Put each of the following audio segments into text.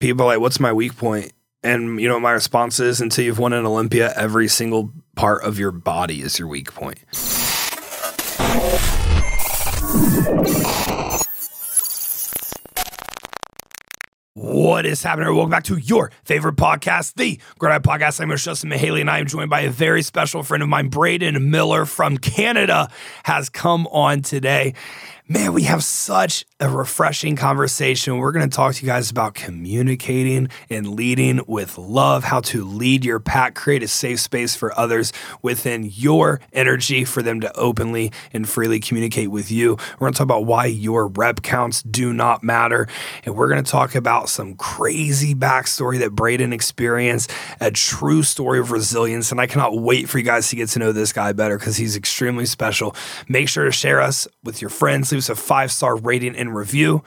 people are like, what's my weak point? And you know my response is until you've won an Olympia, every single part of your body is your weak point. What is happening? Welcome back to your favorite podcast, the Eye Podcast. I'm your host, Justin Mihaly, and I am joined by a very special friend of mine, Braeden Miller from Canada, has come on today. Man, we have such a refreshing conversation. We're going to talk to you guys about communicating and leading with love, how to lead your pack, create a safe space for others within your energy for them to openly and freely communicate with you. We're going to talk about why your rep counts do not matter. And we're going to talk about some crazy backstory that Braeden experienced, a true story of resilience. And I cannot wait for you guys to get to know this guy better because he's extremely special. Make sure to share us with your friends a five star rating and review.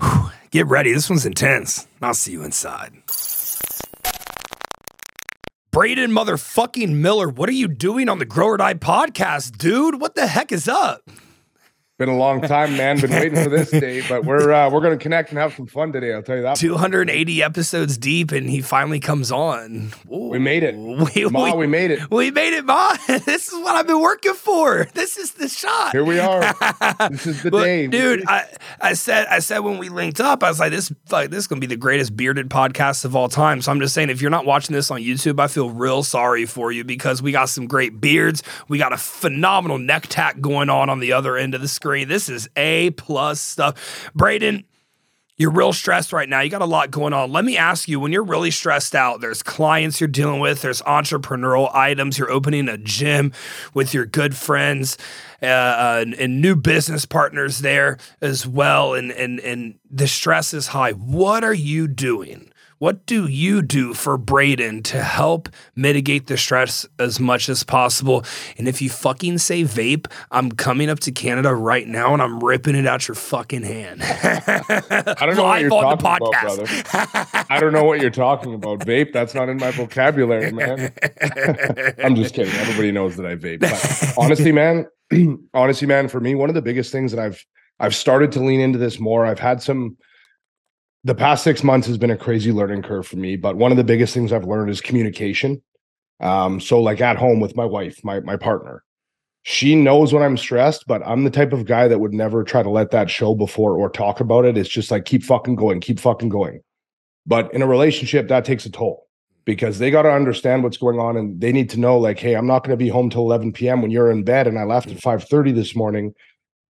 Whew, get ready. This one's intense. I'll see you inside. Braeden motherfucking Miller, what are you doing on the Grow or Die podcast, dude? What the heck is up? Been a long time, man. Been waiting for this day, but we're uh, we're gonna connect and have some fun today. I'll tell you that. 280 episodes deep, and he finally comes on. Ooh, we made it, we, Ma. We, we, made it. We made it, Ma. This is what I've been working for. This is the shot. Here we are. this is the but, day, dude. I, I said I said when we linked up, I was like, this like this is gonna be the greatest bearded podcast of all time. So I'm just saying, if you're not watching this on YouTube, I feel real sorry for you because we got some great beards. We got a phenomenal neck tack going on on the other end of the screen. This is A plus stuff. Braeden, you're real stressed right now. You got a lot going on. Let me ask you when you're really stressed out, there's clients you're dealing with, there's entrepreneurial items, you're opening a gym with your good friends uh, uh, and, and new business partners there as well. And, and, and the stress is high. What are you doing? What do you do for Braeden to help mitigate the stress as much as possible? And if you fucking say vape, I'm coming up to Canada right now and I'm ripping it out your fucking hand. I don't know what you're talking about, brother. I don't know what you're talking about. Vape, that's not in my vocabulary, man. I'm just kidding. Everybody knows that I vape. But honestly, man, honestly, man, for me, one of the biggest things that I've I've started to lean into this more. I've had some the past six months has been a crazy learning curve for me. But one of the biggest things I've learned is communication. Um, so like at home with my wife, my my partner, she knows when I'm stressed, but I'm the type of guy that would never try to let that show before or talk about it. It's just like keep fucking going, keep fucking going. But in a relationship, that takes a toll because they got to understand what's going on and they need to know like, hey, I'm not going to be home till 11 p.m. when you're in bed and I left at 5:30 this morning.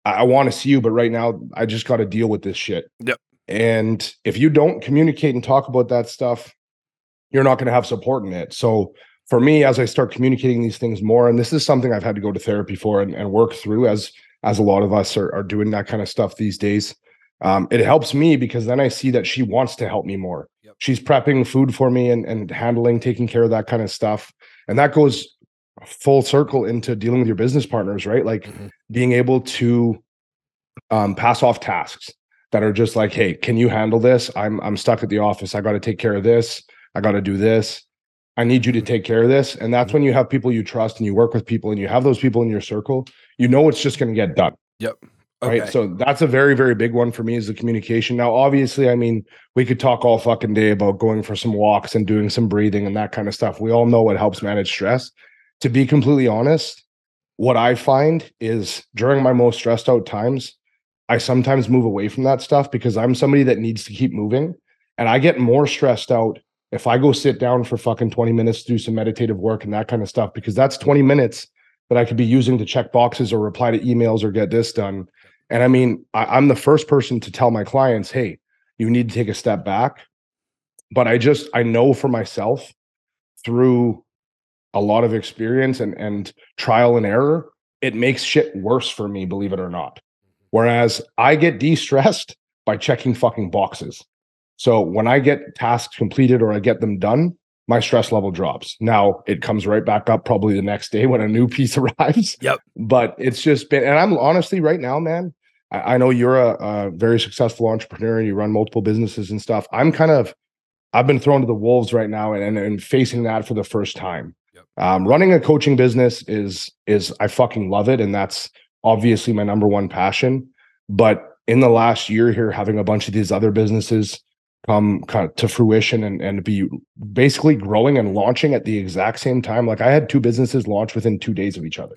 I, I want to see you, but right now I just got to deal with this shit. Yep. And if you don't communicate and talk about that stuff, you're not going to have support in it. So for me, as I start communicating these things more, and this is something I've had to go to therapy for and, and work through as as a lot of us are, are doing that kind of stuff these days. Um, it helps me because then I see that she wants to help me more. Yep. She's prepping food for me and, and handling, taking care of that kind of stuff. And that goes full circle into dealing with your business partners, right? Like mm-hmm. being able to um, pass off tasks that are just like, hey, can you handle this? I'm I'm stuck at the office. I got to take care of this. I got to do this. I need you to take care of this. And that's mm-hmm. when you have people you trust and you work with people and you have those people in your circle, you know it's just going to get done. Yep. Okay. Right. So that's a very, very big one for me is the communication. Now, obviously, I mean, we could talk all fucking day about going for some walks and doing some breathing and that kind of stuff. We all know what helps manage stress. To be completely honest, what I find is during my most stressed out times, I sometimes move away from that stuff because I'm somebody that needs to keep moving. And I get more stressed out if I go sit down for fucking 20 minutes do some meditative work and that kind of stuff, because that's 20 minutes that I could be using to check boxes or reply to emails or get this done. And I mean, I, am the first person to tell my clients, hey, you need to take a step back. But I just, I know for myself through a lot of experience and, and trial and error, it makes shit worse for me, believe it or not. Whereas I get de stressed by checking fucking boxes. So when I get tasks completed or I get them done, my stress level drops. Now it comes right back up probably the next day when a new piece arrives. Yep. But it's just been, and I'm honestly right now, man, I, I know you're a, a, very successful entrepreneur and you run multiple businesses and stuff. I'm kind of, I've been thrown to the wolves right now and, and, and facing that for the first time. Yep. Um, running a coaching business is, is I fucking love it. And that's obviously my number one passion. But in the last year here, having a bunch of these other businesses come kind of to fruition and, and be basically growing and launching at the exact same time. Like I had two businesses launch within two days of each other.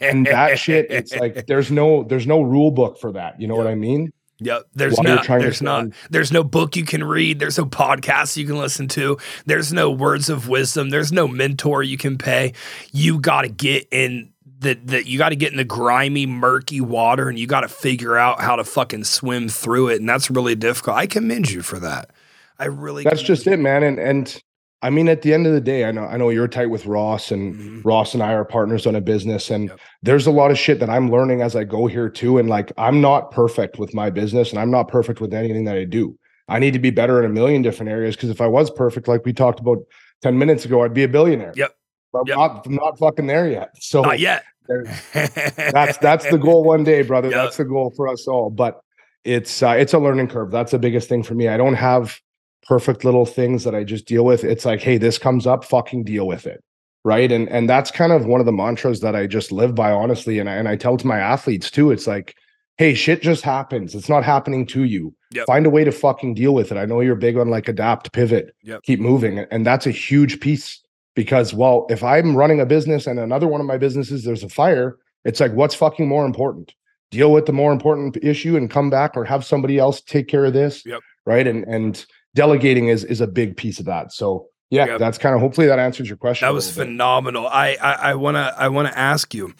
and that shit, it's like there's no there's no rule book for that. You know what I mean? Yep. There's While not there's not there's no book you can read, there's no podcast you can listen to, there's no words of wisdom, there's no mentor you can pay. You gotta get in the, the you gotta get in the grimy, murky water and you gotta figure out how to fucking swim through it. And that's really difficult. I commend you for that. I really That's just you. it, man. And and I mean, at the end of the day, I know I know you're tight with Ross, and Mhm. Ross and I are partners on a business, and Yep. there's a lot of shit that I'm learning as I go here too. And like, I'm not perfect with my business, and I'm not perfect with anything that I do. I need to be better in a million different areas because if I was perfect, like we talked about ten minutes ago, I'd be a billionaire. Yep. But Yep. I'm not I'm not fucking there yet. So Not yet. that's that's the goal one day, brother. Yep. That's the goal for us all. But it's uh, it's a learning curve. That's the biggest thing for me. I don't have perfect little things that I just deal with. It's like, hey, this comes up, fucking deal with it. Right. And and that's kind of one of the mantras that I just live by, honestly. And I and I tell to my athletes too. It's like, hey, shit just happens. It's not happening to you. Yep. Find a way to fucking deal with it. I know you're big on like adapt, pivot, Yep. keep moving. And that's a huge piece because well, if I'm running a business and another one of my businesses, there's a fire, it's like, what's fucking more important? Deal with the more important issue and come back or have somebody else take care of this. Yep. Right. And and delegating is is a big piece of that. So yeah, Yep. that's kind of hopefully that answers your question. That was phenomenal. I I, I wanna I wanna ask you.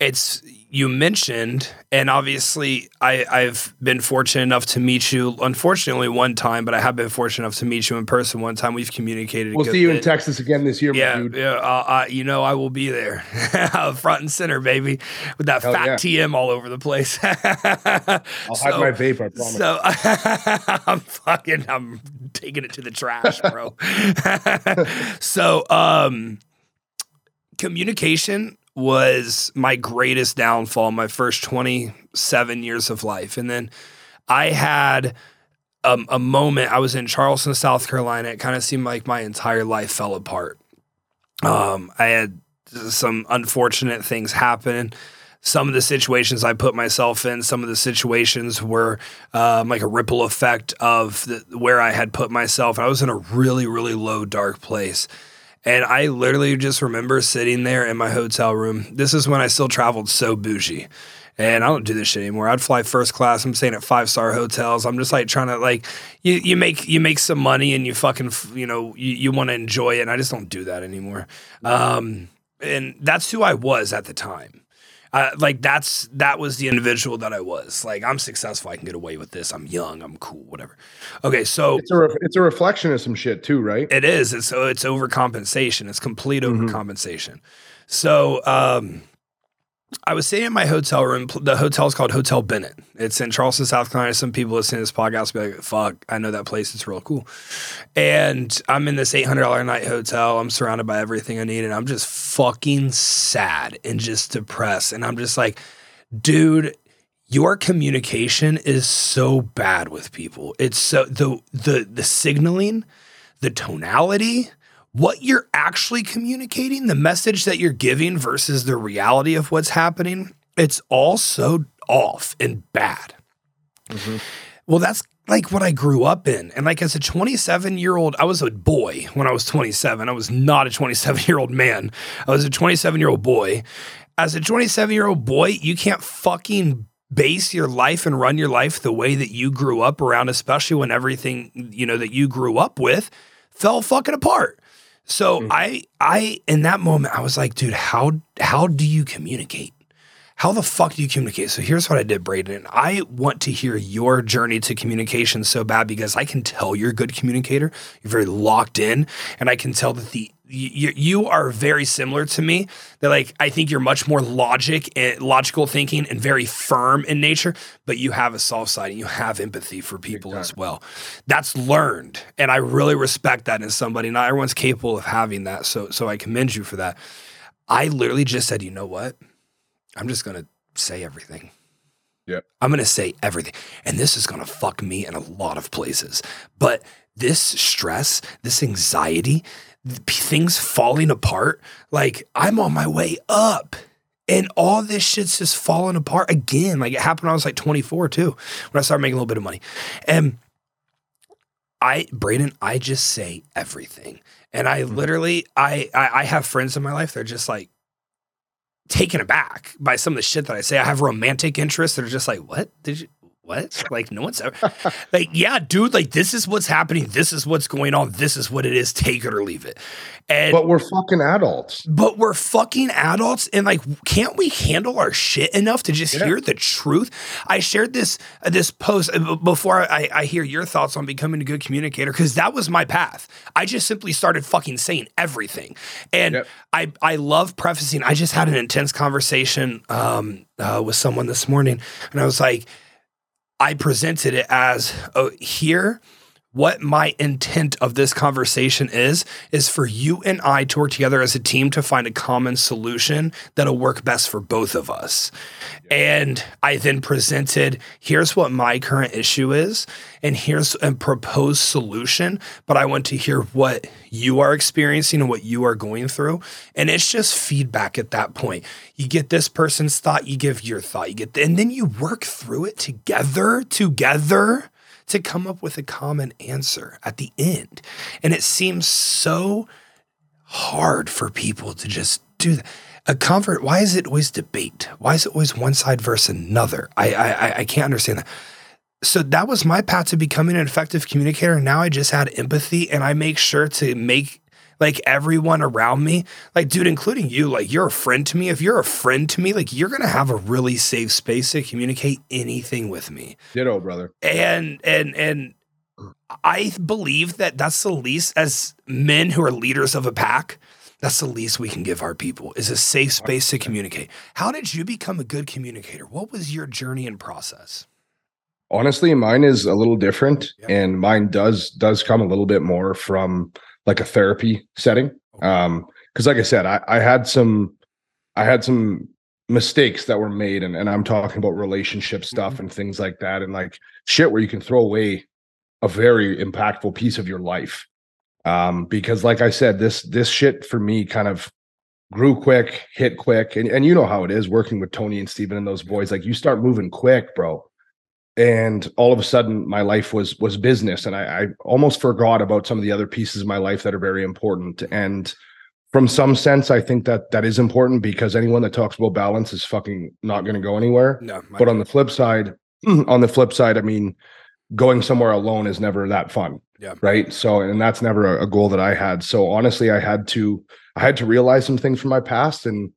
It's you mentioned, and obviously I I've been fortunate enough to meet you. Unfortunately, one time, but I have been fortunate enough to meet you in person one time. We've communicated. We'll see you in. Texas again this year, my Yeah, dude. yeah. Uh, uh, you know, I will be there, front and center, baby, with that Hell fat yeah. TM all over the place. I'll hide my vape, I promise. So I'm fucking I'm taking it to the trash, bro. so um communication was my greatest downfall my first 27 years of life. And then I had a, a moment I was in Charleston, South Carolina. It kind of seemed like my entire life fell apart. Um I had some unfortunate things happen some of the situations I put myself in, some of the situations were um, like a ripple effect of the, where I had put myself. I was in a really, really low, dark place. And I literally just remember sitting there in my hotel room. This is when I still traveled so bougie. And I don't do this shit anymore. I'd fly first class. I'm staying at five star hotels. I'm just like trying to like you, you make you make some money and you fucking you know you, you want to enjoy it. And I just don't do that anymore. Um, and that's who I was at the time. Uh, like that's that was the individual that I was. Like I'm successful. I can get away with this. I'm young. I'm cool. Whatever. Okay, so It's a ref- it's a reflection of some shit too, right? it is. It's so it's overcompensation. It's complete Mhm. overcompensation. So um, I was staying in my hotel room. The hotel is called Hotel Bennett. It's in Charleston, South Carolina. Some people listening to this podcast be like, "Fuck, I know that place. It's real cool." And I'm in this eight hundred dollar night hotel. I'm surrounded by everything I need, and I'm just fucking sad and just depressed. And I'm just like, dude, your communication is so bad with people. It's so the the the signaling, the tonality, what you're actually communicating, the message that you're giving versus the reality of what's happening. It's all so off and bad. Mm-hmm. Well, that's like what I grew up in. And like as a 27 year old, I was a boy when I was 27. I was not a 27 year old man. I was a 27 year old boy. As a 27 year old boy, you can't fucking base your life and run your life the way that you grew up around, especially when everything, you know, that you grew up with fell fucking apart. So mm-hmm. I I in that moment I was like, dude, how how do you communicate? How the fuck do you communicate? So here's what I did, Braeden. I want to hear your journey to communication so bad because I can tell you're a good communicator. You're very locked in, and I can tell that the you, you are very similar to me. That like I think you're much more logic and logical thinking and very firm in nature, but you have a soft side and you have empathy for people as well. That's learned, and I really respect that in somebody. Not everyone's capable of having that, so so I commend you for that. I literally just said, you know what? I'm just gonna say everything. Yep. I'm gonna say everything. And this is gonna fuck me in a lot of places. But this stress, this anxiety, things falling apart, like I'm on my way up. And all this shit's just falling apart again. Like it happened when I was like 24 too, when I started making a little bit of money. And I Braeden, I just say everything. And I Mhm. literally I, I I have friends in my life They're just like taken aback by some of the shit that I say. I have romantic interests that are just like, what did you what? Like no one's ever like, yeah, dude, like this is what's happening. This is what's going on. This is what it is. Take it or leave it. And but we're fucking adults. but we're fucking adults and like can't we handle our shit enough to just Yeah. hear the truth i shared this uh, this post uh, before I, I hear your thoughts on becoming a good communicator because that was my path i just simply started fucking saying everything and Yep. i i love prefacing i just had an intense conversation um uh, with someone this morning and i was like i presented it as oh here what my intent of this conversation is is for you and I to work together as a team to find a common solution that'll work best for both of us. And I then presented here's what my current issue is and here's a proposed solution, but I want to hear what you are experiencing and what you are going through. And it's just feedback at that point. You get this person's thought, you give your thought, you get and then you work through it together, together to come up with a common answer at the end. And it seems so hard for people to just do that. A convert, why is it always debate? Why is it always one side versus another? I I, I- can't understand that. So that was my path to becoming an effective communicator. Now I just had empathy and I make sure to make like everyone around me, like dude, including you, like you're a friend to me. If you're a friend to me, like you're gonna have a really safe space to communicate anything with me Ditto, brother. and and and I believe that that's the least as men who are leaders of a pack. That's the least we can give our people is a safe space to communicate. How did you become a good communicator? What was your journey and process? honestly mine is a little different Yeah. and mine does does come a little bit more from like a therapy setting. Um because like i said I, I had some i had some mistakes that were made and, and i'm talking about relationship stuff and things like that and like shit where you can throw away a very impactful piece of your life. Um because like i said this this shit for me kind of grew quick hit quick and, and you know how it is working with tony and steven and those boys like you start moving quick bro and all of a sudden my life was was business. And I, I almost forgot about some of the other pieces of my life that are very important. And from some sense i think that that is important because anyone that talks about balance is fucking not going to go anywhere. No, but on the flip side on the flip side i mean going somewhere alone is never that fun Yeah. right? So and that's never a, a goal that i had. So honestly i had to i had to realize some things from my past and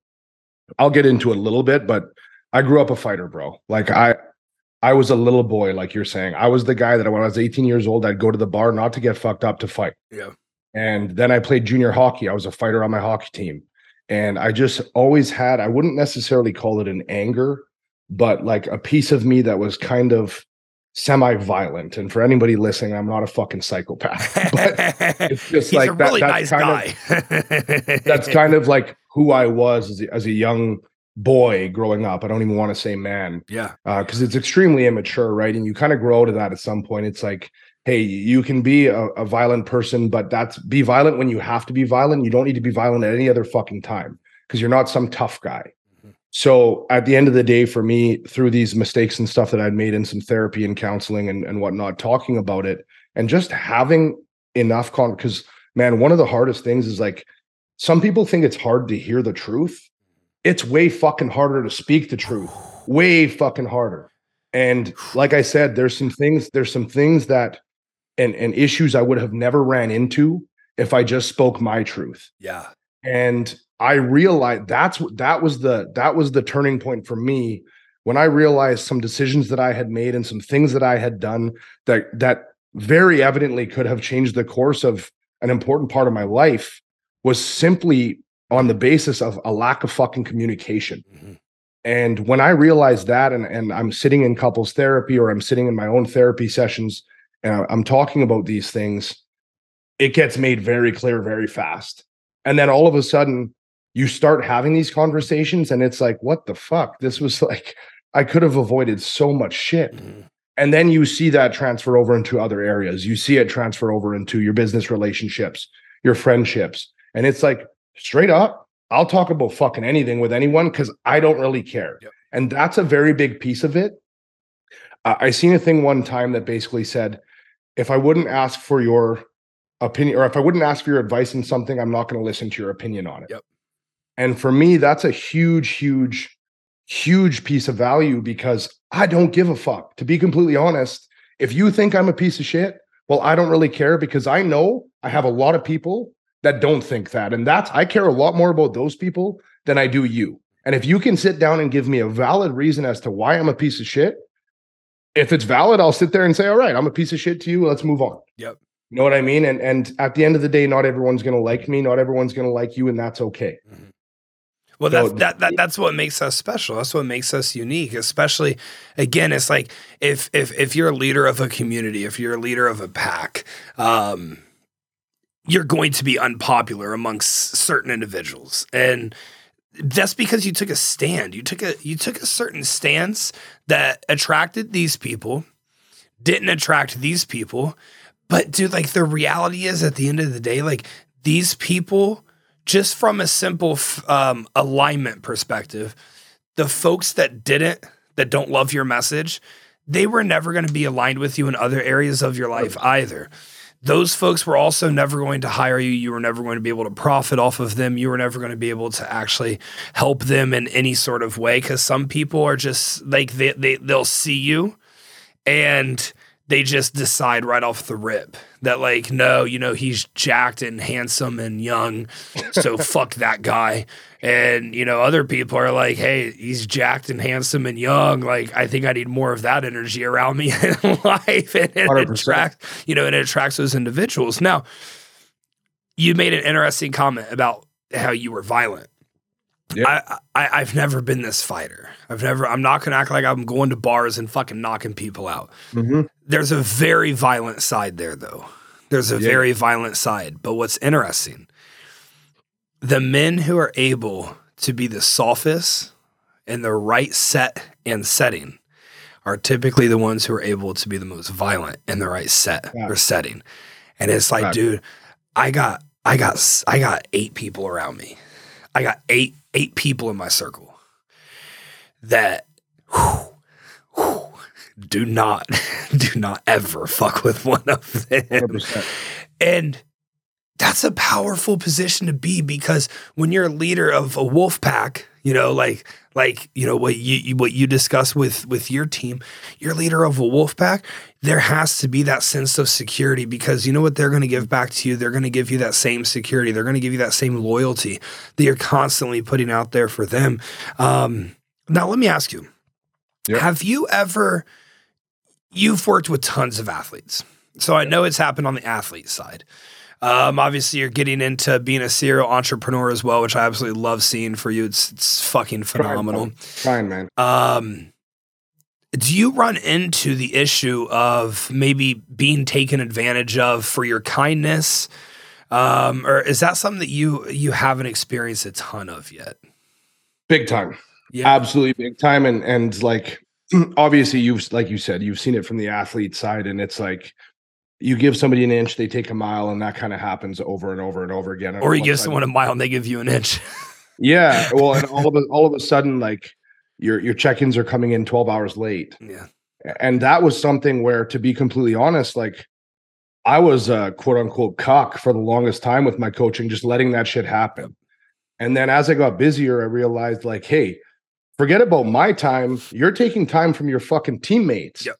i'll get into it a little bit but i grew up a fighter bro. Like i i was a little boy like you're saying i was the guy that when i was 18 years old i'd go to the bar not to get fucked up to fight yeah, and then I played junior hockey. I was a fighter on my hockey team. And I just always had, I wouldn't necessarily call it an anger, but like a piece of me that was kind of semi violent. And for anybody listening, I'm not a fucking psychopath. But it's just like a that- really that's nice kind guy. that's kind of like who I was as a, as a young boy growing up. I don't even want to say man yeah, because it's extremely immature, right? And you kind of grow to that at some point. It's like, hey, you can be a, a violent person, but that's be violent when you have to be violent. You don't need to be violent at any other fucking time because you're not some tough guy. Mhm. So at the end of the day, for me, through these mistakes and stuff that I'd made in some therapy and counseling and, and whatnot, talking about it and just having enough con because man, one of the hardest things is like some people think it's hard to hear the truth. It's way fucking harder to speak the truth way fucking harder. And like I said, there's some things, there's some things that and and issues I would have never ran into if I just spoke my truth. yeah, And I realized that's what that was the that was the turning point for me when I realized some decisions that I had made and some things that I had done that that very evidently could have changed the course of an important part of my life was simply on the basis of a lack of fucking communication. Mhm. And when I realized that, and, and I'm sitting in couples therapy or I'm sitting in my own therapy sessions and I'm talking about these things, it gets made very clear very fast. And then all of a sudden, you start having these conversations, and it's like, what the fuck? This was like, I could have avoided so much shit. Mhm. And then you see that transfer over into other areas. You see it transfer over into your business relationships, your friendships. And it's like, straight up, I'll talk about fucking anything with anyone because I don't really care. Yep. And that's a very big piece of it. Uh, I seen a thing one time that basically said, if I wouldn't ask for your opinion or if I wouldn't ask for your advice in something, I'm not going to listen to your opinion on it. Yep. And for me, that's a huge, huge, huge piece of value because I don't give a fuck. To be completely honest, if you think I'm a piece of shit, well, I don't really care because I know I have a lot of people that don't think that. And that's, I care a lot more about those people than I do you. And if you can sit down and give me a valid reason as to why I'm a piece of shit, if it's valid, I'll sit there and say, all right, I'm a piece of shit to you. Let's move on. Yep. You know what I mean? And and at the end of the day, not everyone's gonna like me, not everyone's gonna like you, and that's okay. Mm-hmm. Well, that's that, that that's what makes us special. That's what makes us unique. Especially, again, it's like if if if you're a leader of a community, if you're a leader of a pack, um, you're going to be unpopular amongst certain individuals, and that's because you took a stand. You took a you took a certain stance that attracted these people, didn't attract these people. But dude, like the reality is, at the end of the day, like these people just from a simple f- um, alignment perspective, the folks that didn't, that don't love your message, they were never going to be aligned with you in other areas of your life either. Those folks were also never going to hire you. You were never going to be able to profit off of them. You were never going to be able to actually help them in any sort of way because some people are just like they, they they'll see you and they just decide right off the rip that like no you know he's jacked and handsome and young so fuck that guy and you know other people are like hey he's jacked and handsome and young like i think i need more of that energy around me in life and it 100%. attracts you know and it attracts those individuals now you made an interesting comment about how you were violent Yeah. I, I I've never been this fighter. I've never. I'm not gonna act like I'm going to bars and fucking knocking people out. Mhm. There's a very violent side there, though. There's a Yeah. very violent side. But what's interesting, the men who are able to be the sophist in the right set and setting are typically the ones who are able to be the most violent in the right set Yeah. or setting. And it's like, Right. dude, I got, I got, I got eight people around me. I got eight, eight people in my circle that whew, whew, do not, do not ever fuck with one of them. 100%. And that's a powerful position to be because when you're a leader of a wolf pack, you know, like like you know what you what you discuss with with your team, you're leader of a wolf pack. There has to be that sense of security because you know what they're going to give back to you. They're going to give you that same security. They're going to give you that same loyalty that you're constantly putting out there for them. Um, now, let me ask you: Yep. Have you ever? You've worked with tons of athletes, so I know it's happened on the athlete side. Um, obviously, you're getting into being a serial entrepreneur as well, which I absolutely love seeing for you. It's it's fucking phenomenal. Fine, man. Um, do you run into the issue of maybe being taken advantage of for your kindness, um, or is that something that you you haven't experienced a ton of yet? Big time. Yeah, Absolutely big time. And and like obviously you've like you said, you've seen it from the athlete side, and it's like you give somebody an inch, they take a mile, and that kind of happens over and over and over again. Or you give someone a mile and they give you an inch. Yeah. Well, and all of a all of a sudden, like your your check-ins are coming in 12 hours late. yeah, And that was something where, to be completely honest, like I was a quote unquote cock for the longest time with my coaching, just letting that shit happen. And then as I got busier, I realized like, hey, forget about my time. You're taking time from your fucking teammates. Yep.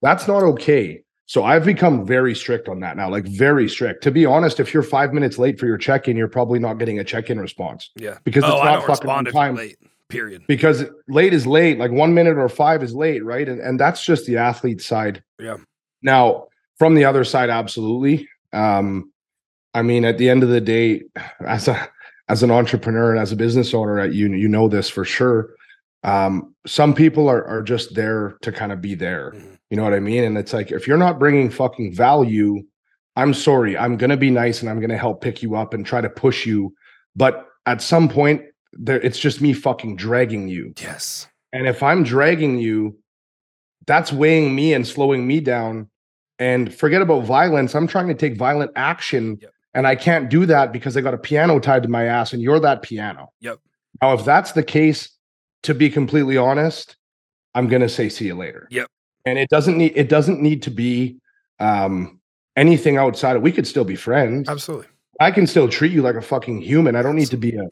That's not okay. So I've become very strict on that now, like very strict. To be honest, if you're five minutes late for your check-in, you're probably not getting a check-in response yeah. because oh, it's I not don't fucking on respond if you're time late. Period. because late is late like one minute or five is late right and, and that's just the athlete side Yeah. now from the other side absolutely um i mean at the end of the day as a as an entrepreneur and as a business owner you you know this for sure um some people are are just there to kind of be there Mhm. You know what i mean and it's like if you're not bringing fucking value i'm sorry i'm going to be nice and i'm going to help pick you up and try to push you but at some point there it's just me fucking dragging you Yes. and if I'm dragging you, that's weighing me and slowing me down. And forget about violence. I'm trying to take violent action. Yep. And I can't do that because I got a piano tied to my ass and you're that piano. Yep. Now, if that's the case, to be completely honest, I'm gonna say see you later. Yep. And it doesn't need it doesn't need to be um anything outside of we could still be friends. Absolutely. I can still treat you like a fucking human. I don't need to be a,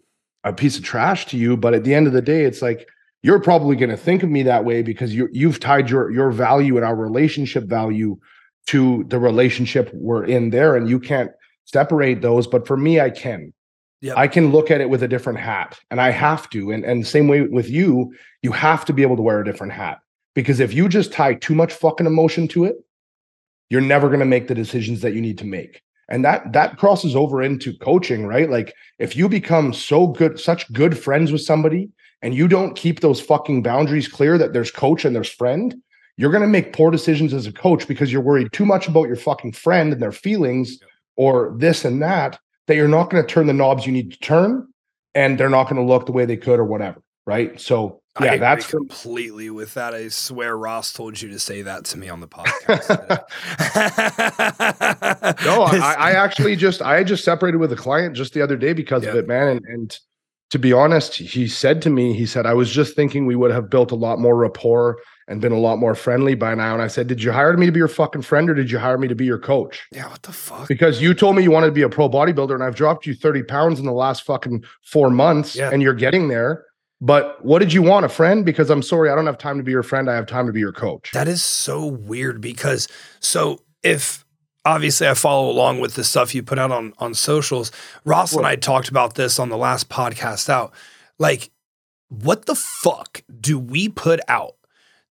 a piece of trash to you. But at the end of the day, it's like you're probably going to think of me that way because you you've tied your your value and our relationship value to the relationship we're in there, and you can't separate those. But for me, I can. Yep. I can look at it with a different hat, and I have to. And and same way with you, you have to be able to wear a different hat because if you just tie too much fucking emotion to it, you're never going to make the decisions that you need to make. And that that crosses over into coaching right? Like if you become so good such good friends with somebody and you don't keep those fucking boundaries clear that there's coach and there's friend you're going to make poor decisions as a coach because you're worried too much about your fucking friend and their feelings or this and that that you're not going to turn the knobs you need to turn and they're not going to look the way they could or whatever right? So yeah that's completely with that. I swear Ross told you to say that to me on the podcast. no, I, I actually just I just separated with a client just the other day because of it, man. And, and to be honest, he said to me, he said, I was just thinking we would have built a lot more rapport and been a lot more friendly by now. And I said, Did you hire me to be your fucking friend or did you hire me to be your coach? yeah, what the fuck? Because you told me you wanted to be a pro bodybuilder and I've dropped you 30 pounds in the last fucking four months Yeah. and you're getting there. But what did you want, a friend? Because I'm sorry, I don't have time to be your friend. I have time to be your coach. That is so weird because so if obviously I follow along with the stuff you put out on on socials, Ross and I talked about this on the last podcast out. Like, what the fuck do we put out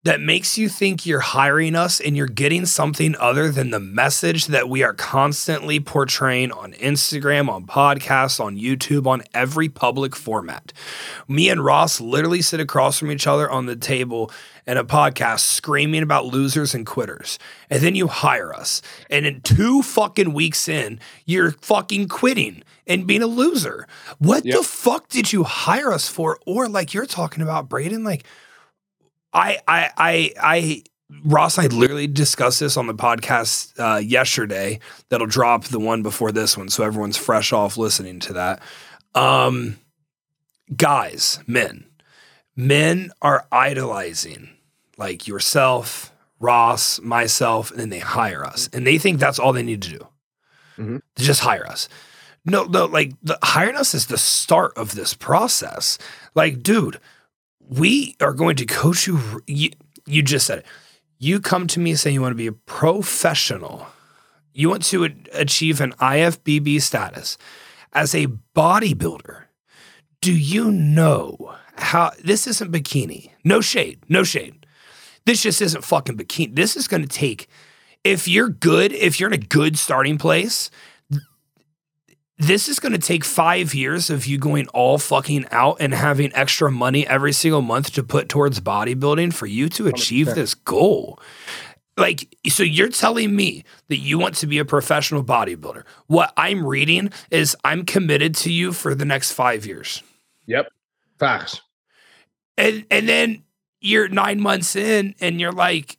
that makes you think you're hiring us and you're getting something other than the message that we are constantly portraying on Instagram, on podcasts, on YouTube, on every public format? Me and Ross literally sit across from each other on the table in a podcast screaming about losers and quitters. And then you hire us. And in two fucking weeks in, you're fucking quitting and being a loser. What the fuck did you hire us for? Or like you're talking about, Braeden, like I I I I Ross and I literally discussed this on the podcast uh, yesterday. That'll drop the one before this one, so everyone's fresh off listening to that. Um, guys, men, men are idolizing like yourself, Ross, myself, and then they hire us, and they think that's all they need to do. Mhm. To just hire us. No, no, like the hiring us is the start of this process. Like, dude, we are going to coach you. You, you just said it. You come to me saying you want to be a professional. You want to achieve an IFBB status as a bodybuilder. Do you know how this isn't bikini? No shade, no shade. This just isn't fucking bikini. This is going to take, if you're good, if you're in a good starting place, this is going to take five years of you going all fucking out and having extra money every single month to put towards bodybuilding for you to achieve 100%. this goal. Like, so you're telling me that you want to be a professional bodybuilder. What I'm reading is I'm committed to you for the next five years. Yep. Facts. And and then you're nine months in and you're like,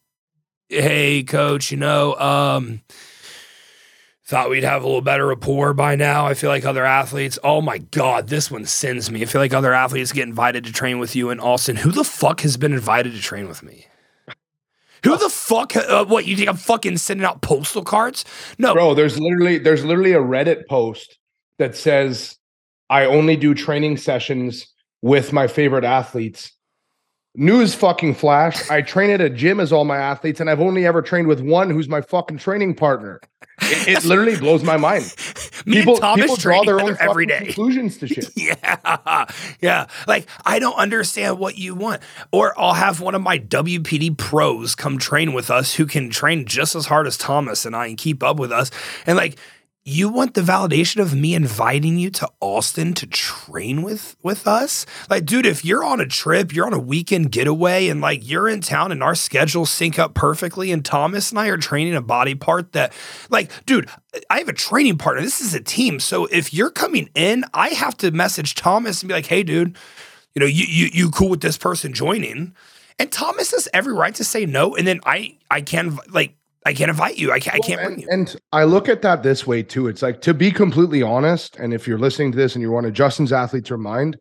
hey, coach, you know, um, thought we'd have a little better rapport by now. I feel like other athletes, oh my God, this one sends me. I feel like other athletes get invited to train with you in Austin. Who the fuck has been invited to train with me? Who the fuck? Uh, what you think I'm fucking sending out postal cards? No, Bro, there's literally there's literally a Reddit post that says I only do training sessions with my favorite athletes. News fucking flash. I train at a gym as all my athletes, and I've only ever trained with one who's my fucking training partner. It, it literally blows my mind. me People, and Thomas people draw their own every fucking conclusions to shit. Yeah. Yeah. Like, I don't understand what you want. Or I'll have one of my WPD pros come train with us who can train just as hard as Thomas and I and keep up with us. And like, you want the validation of me inviting you to Austin to train with with us? Like, dude, if you're on a trip, you're on a weekend getaway, and like you're in town and our schedules sync up perfectly, and Thomas and I are training a body part that, like, dude, I have a training partner. This is a team. So if you're coming in, I have to message Thomas and be like, hey, dude, you know, you you you cool with this person joining? And Thomas has every right to say no. And then I I can like I can't invite you. I can't, I can't Well, bring and, you. and I look at that this way too. It's like to be completely honest, and if you're listening to this and you want to Justin's athletes remind,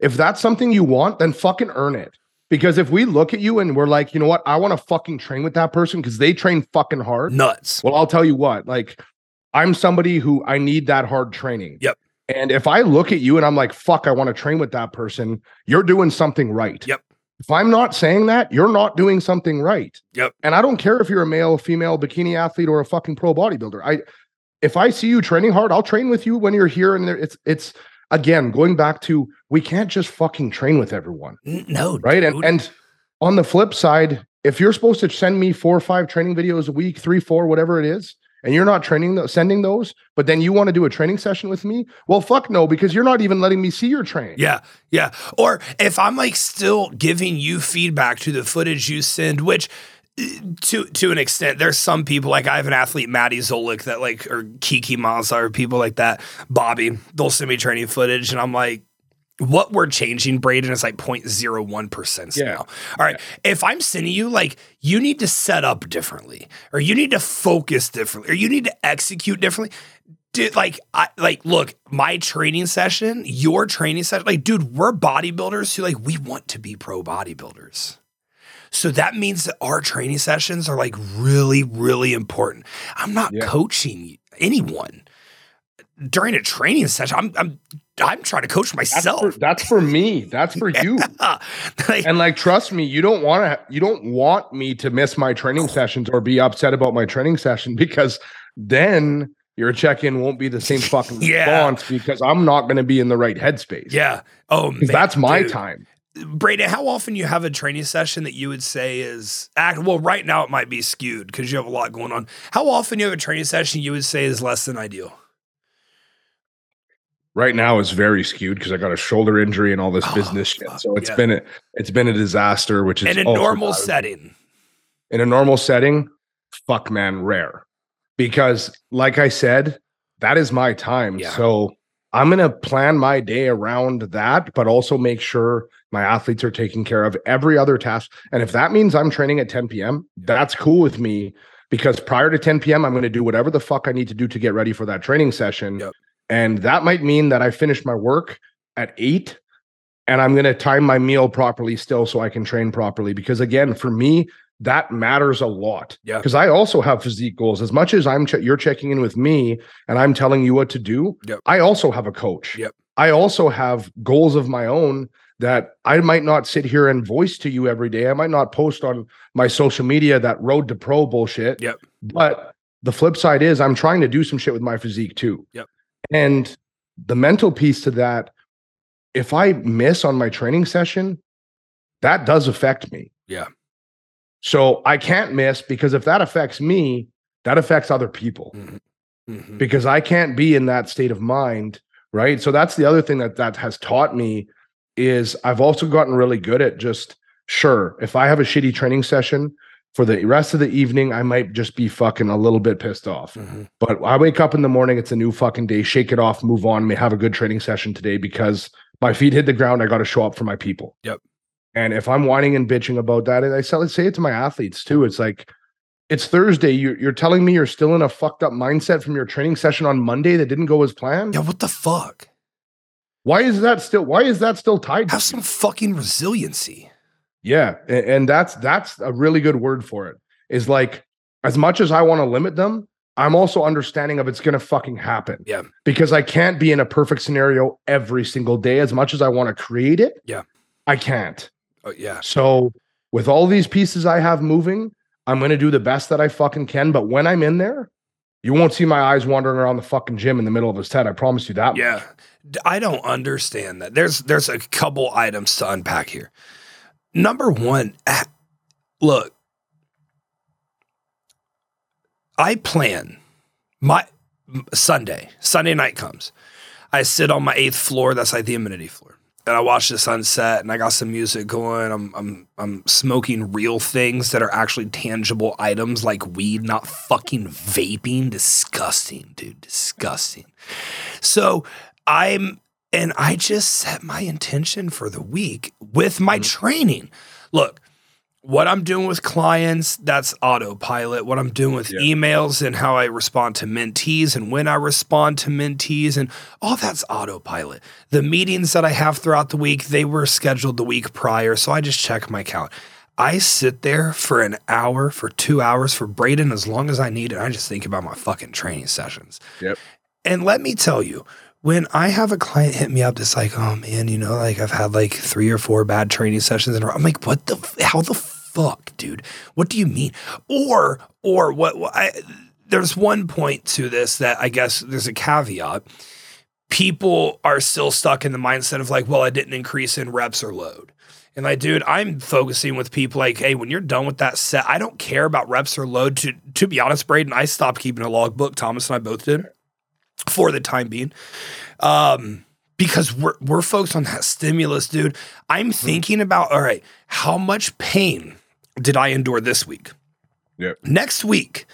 if that's something you want, then fucking earn it. Because if we look at you and we're like, you know what, I want to fucking train with that person because they train fucking hard. Nuts. Well, I'll tell you what, like, I'm somebody who I need that hard training. Yep. And if I look at you and I'm like, fuck, I want to train with that person, you're doing something right. Yep. If I'm not saying that, you're not doing something right. Yep. And I don't care if you're a male, female, bikini athlete, or a fucking pro bodybuilder. I if I see you training hard, I'll train with you when you're here. And there, it's it's again going back to we can't just fucking train with everyone, No, right? dude. And and on the flip side, if you're supposed to send me four or five training videos a week, three, four, whatever it is, and you're not training sending those, but then you want to do a training session with me, well, fuck no, because you're not even letting me see your training. Yeah, yeah. Or if I'm like still giving you feedback to the footage you send, which uh, to to an extent, there's some people like I have an athlete, Maddie Zolik, that like or Kiki or people like that, Bobby, they'll send me training footage, and I'm like, what we're changing, Braeden, is like 0.01% Yeah. now. All right. If I'm sending you, like, you need to set up differently, or you need to focus differently, or you need to execute differently. Dude, like, I like, look, my training session, your training session, like, dude, we're bodybuilders who like we want to be pro bodybuilders. So that means that our training sessions are like really, really important. I'm not Yeah. coaching anyone during a training session. I'm I'm I'm trying to coach That's myself. for, that's for me. That's for you. Like, And like, trust me, you don't want to. You don't want me to miss my training sessions or be upset about my training session because then your check-in won't be the same fucking Yeah. response because I'm not going to be in the right headspace. yeah. Oh, man, that's my dude. time. Braeden, how often you have a training session that you would say is act well, right now it might be skewed because you have a lot going on. How often you have a training session you would say is less than ideal? Right now is very skewed because I got a shoulder injury and all this Oh, business shit. So it's yeah. been a it's been a disaster. Which is In a normal bad. setting. in a normal setting, fuck man, rare. Because like I said, that is my time. Yeah. So I'm gonna plan my day around that, but also make sure my athletes are taken care of every other task. And if that means I'm training at 10 p.m., that's cool with me because prior to 10 p.m., I'm gonna do whatever the fuck I need to do to get ready for that training session. Yep. And that might mean that I finish my work at eight and I'm going to time my meal properly still so I can train properly. Because again, for me, that matters a lot. Yeah. Because I also have physique goals. As much as I'm che- you're checking in with me and I'm telling you what to do, Yep. I also have a coach. Yep. I also have goals of my own that I might not sit here and voice to you every day. I might not post on my social media that road to pro bullshit. Yep. But the flip side is I'm trying to do some shit with my physique too. Yep. And the mental piece to that, if I miss on my training session, that does affect me. Yeah. So I can't miss because if that affects me, that affects other people Mhm. because I can't be in that state of mind, right? So that's the other thing that that has taught me is I've also gotten really good at just sure, if I have a shitty training session for the rest of the evening, I might just be fucking a little bit pissed off. Mhm. But I wake up in the morning, it's a new fucking day, shake it off, move on, may have a good training session today because my feet hit the ground. I got to show up for my people. Yep. And if I'm whining and bitching about that, and I say, say it to my athletes too, it's like, it's Thursday. You're, you're telling me you're still in a fucked up mindset from your training session on Monday that didn't go as planned. Yeah, what the fuck? Why is that still? Why is that still tied? Have some fucking resiliency. Yeah, and that's that's a really good word for it. Is like as much as I want to limit them, I'm also understanding of it's going to fucking happen. Yeah. Because I can't be in a perfect scenario every single day as much as I want to create it. Yeah. I can't. Oh, yeah. So with all these pieces I have moving, I'm going to do the best that I fucking can, but when I'm in there, you won't see my eyes wandering around the fucking gym in the middle of a set. I promise you that. much. Yeah. D- I don't understand that. There's there's a couple items to unpack here. Number one, ah, look, I plan my Sunday. Sunday night comes. I sit on my eighth floor. That's like the amenity floor, and I watch the sunset. And I got some music going. I'm I'm I'm smoking real things that are actually tangible items like weed, not fucking vaping. Disgusting, dude. Disgusting. So I'm, and I just set my intention for the week with my mm-hmm. training. Look, what I'm doing with clients, that's autopilot. What I'm doing with Yeah. emails and how I respond to mentees and when I respond to mentees and all that's autopilot. The meetings that I have throughout the week, they were scheduled the week prior. So I just check my count. I sit there for an hour, for two hours, for Braeden as long as I need it. I just think about my fucking training sessions. Yep. And let me tell you, when I have a client hit me up that's like, oh man, you know, like I've had like three or four bad training sessions in a row. I'm like, what the, how the fuck, dude? What do you mean? Or, or what, what I, there's one point to this that I guess there's a caveat. People are still stuck in the mindset of like, well, I didn't increase in reps or load. And like, dude, I'm focusing with people like, hey, when you're done with that set, I don't care about reps or load. To to be honest, Braeden, I stopped keeping a logbook. Thomas and I both did for the time being. Um, because we're we're focused on that stimulus, dude. I'm thinking about, all right, how much pain did I endure this week? Yep. Next week,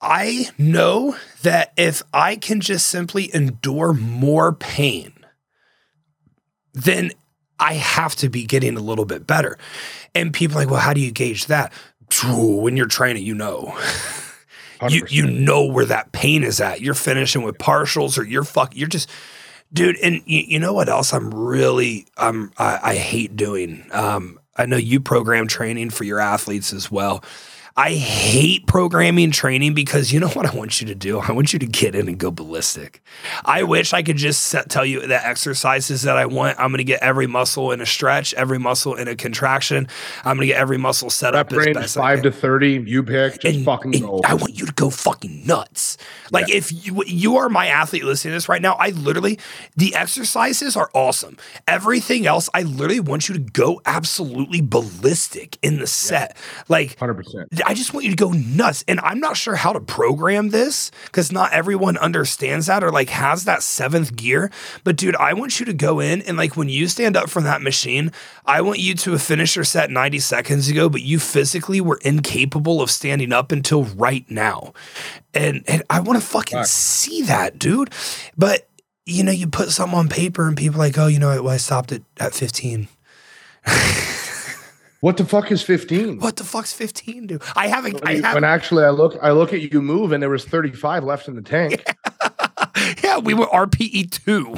I know that if I can just simply endure more pain, then I have to be getting a little bit better. And people are like, well, how do you gauge that? When you're training, you know. You you know where that pain is at. You're finishing with partials or you're fuck you're just dude, and you, you know what else I'm really um I, I hate doing? Um I know you program training for your athletes as well. I hate programming training because you know what I want you to do? I want you to get in and go ballistic. I wish I could just set, tell you the exercises that I want. I'm going to get every muscle in a stretch, every muscle in a contraction. I'm going to get every muscle set Rep up as range best five to thirty. You pick. Just and- fucking and go. I want you to go fucking nuts. Like if you you are my athlete listening to this right now, I literally the exercises are awesome. Everything else, I literally want you to go absolutely ballistic in the set. Like Hundred percent. I just want you to go nuts. And I'm not sure how to program this because not everyone understands that or like has that seventh gear. But dude, I want you to go in and like when you stand up from that machine, I want you to have finished your set 90 seconds ago, but you physically were incapable of standing up until right now. And and I want to fucking Fuck. see that, dude. But you know, you put something on paper and people like, oh, you know, I stopped it at 15. What the fuck is fifteen? What the fuck's 15, dude? I haven't, I When, haven't when actually I look, I look at you move, and there was thirty five left in the tank. yeah, we were RPE two.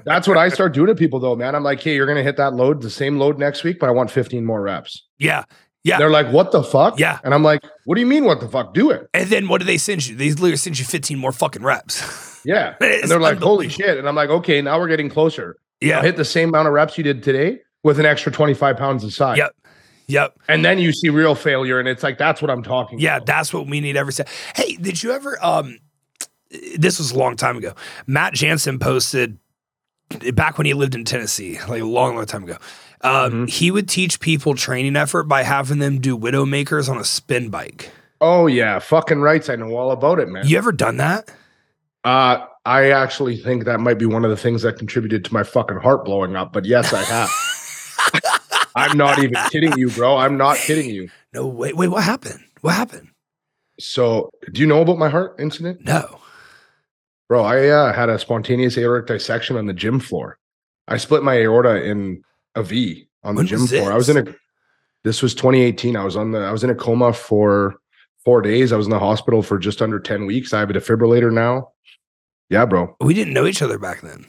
That's what I start doing to people, though, man. I'm like, hey, you're gonna hit that load, the same load next week, but I want 15 more reps. yeah, yeah. They're like, what the fuck? Yeah. And I'm like, what do you mean, what the fuck? Do it. And then what do they send you? They literally send you 15 more fucking reps. Yeah. And they're like, holy shit. And I'm like, okay, now we're getting closer. yeah. Hit the same amount of reps you did today with an extra 25 pounds inside. Yep. Yep. And then you see real failure, and it's like, that's what I'm talking Yeah, about. that's what we need every set. Hey, did you ever um this was a long time ago. Matt Jansen posted back when he lived in Tennessee, like a long, long time ago. Um, Mhm. he would teach people training effort by having them do widowmakers on a spin bike. Oh, yeah. Fucking rights. I know all about it, man. You ever done that? Uh, I actually think that might be one of the things that contributed to my fucking heart blowing up. But yes, I have. I'm not even kidding you, bro. I'm not kidding you. No, wait, wait, what happened? What happened? So, do you know about my heart incident? No. Bro, I uh, had a spontaneous aortic dissection on the gym floor. I split my aorta in a V on the When gym was floor. I was in a this was 2018. I was on the I was in a coma for four days. I was in the hospital for just under 10 weeks. I have a defibrillator now. Yeah, bro. We didn't know each other back then.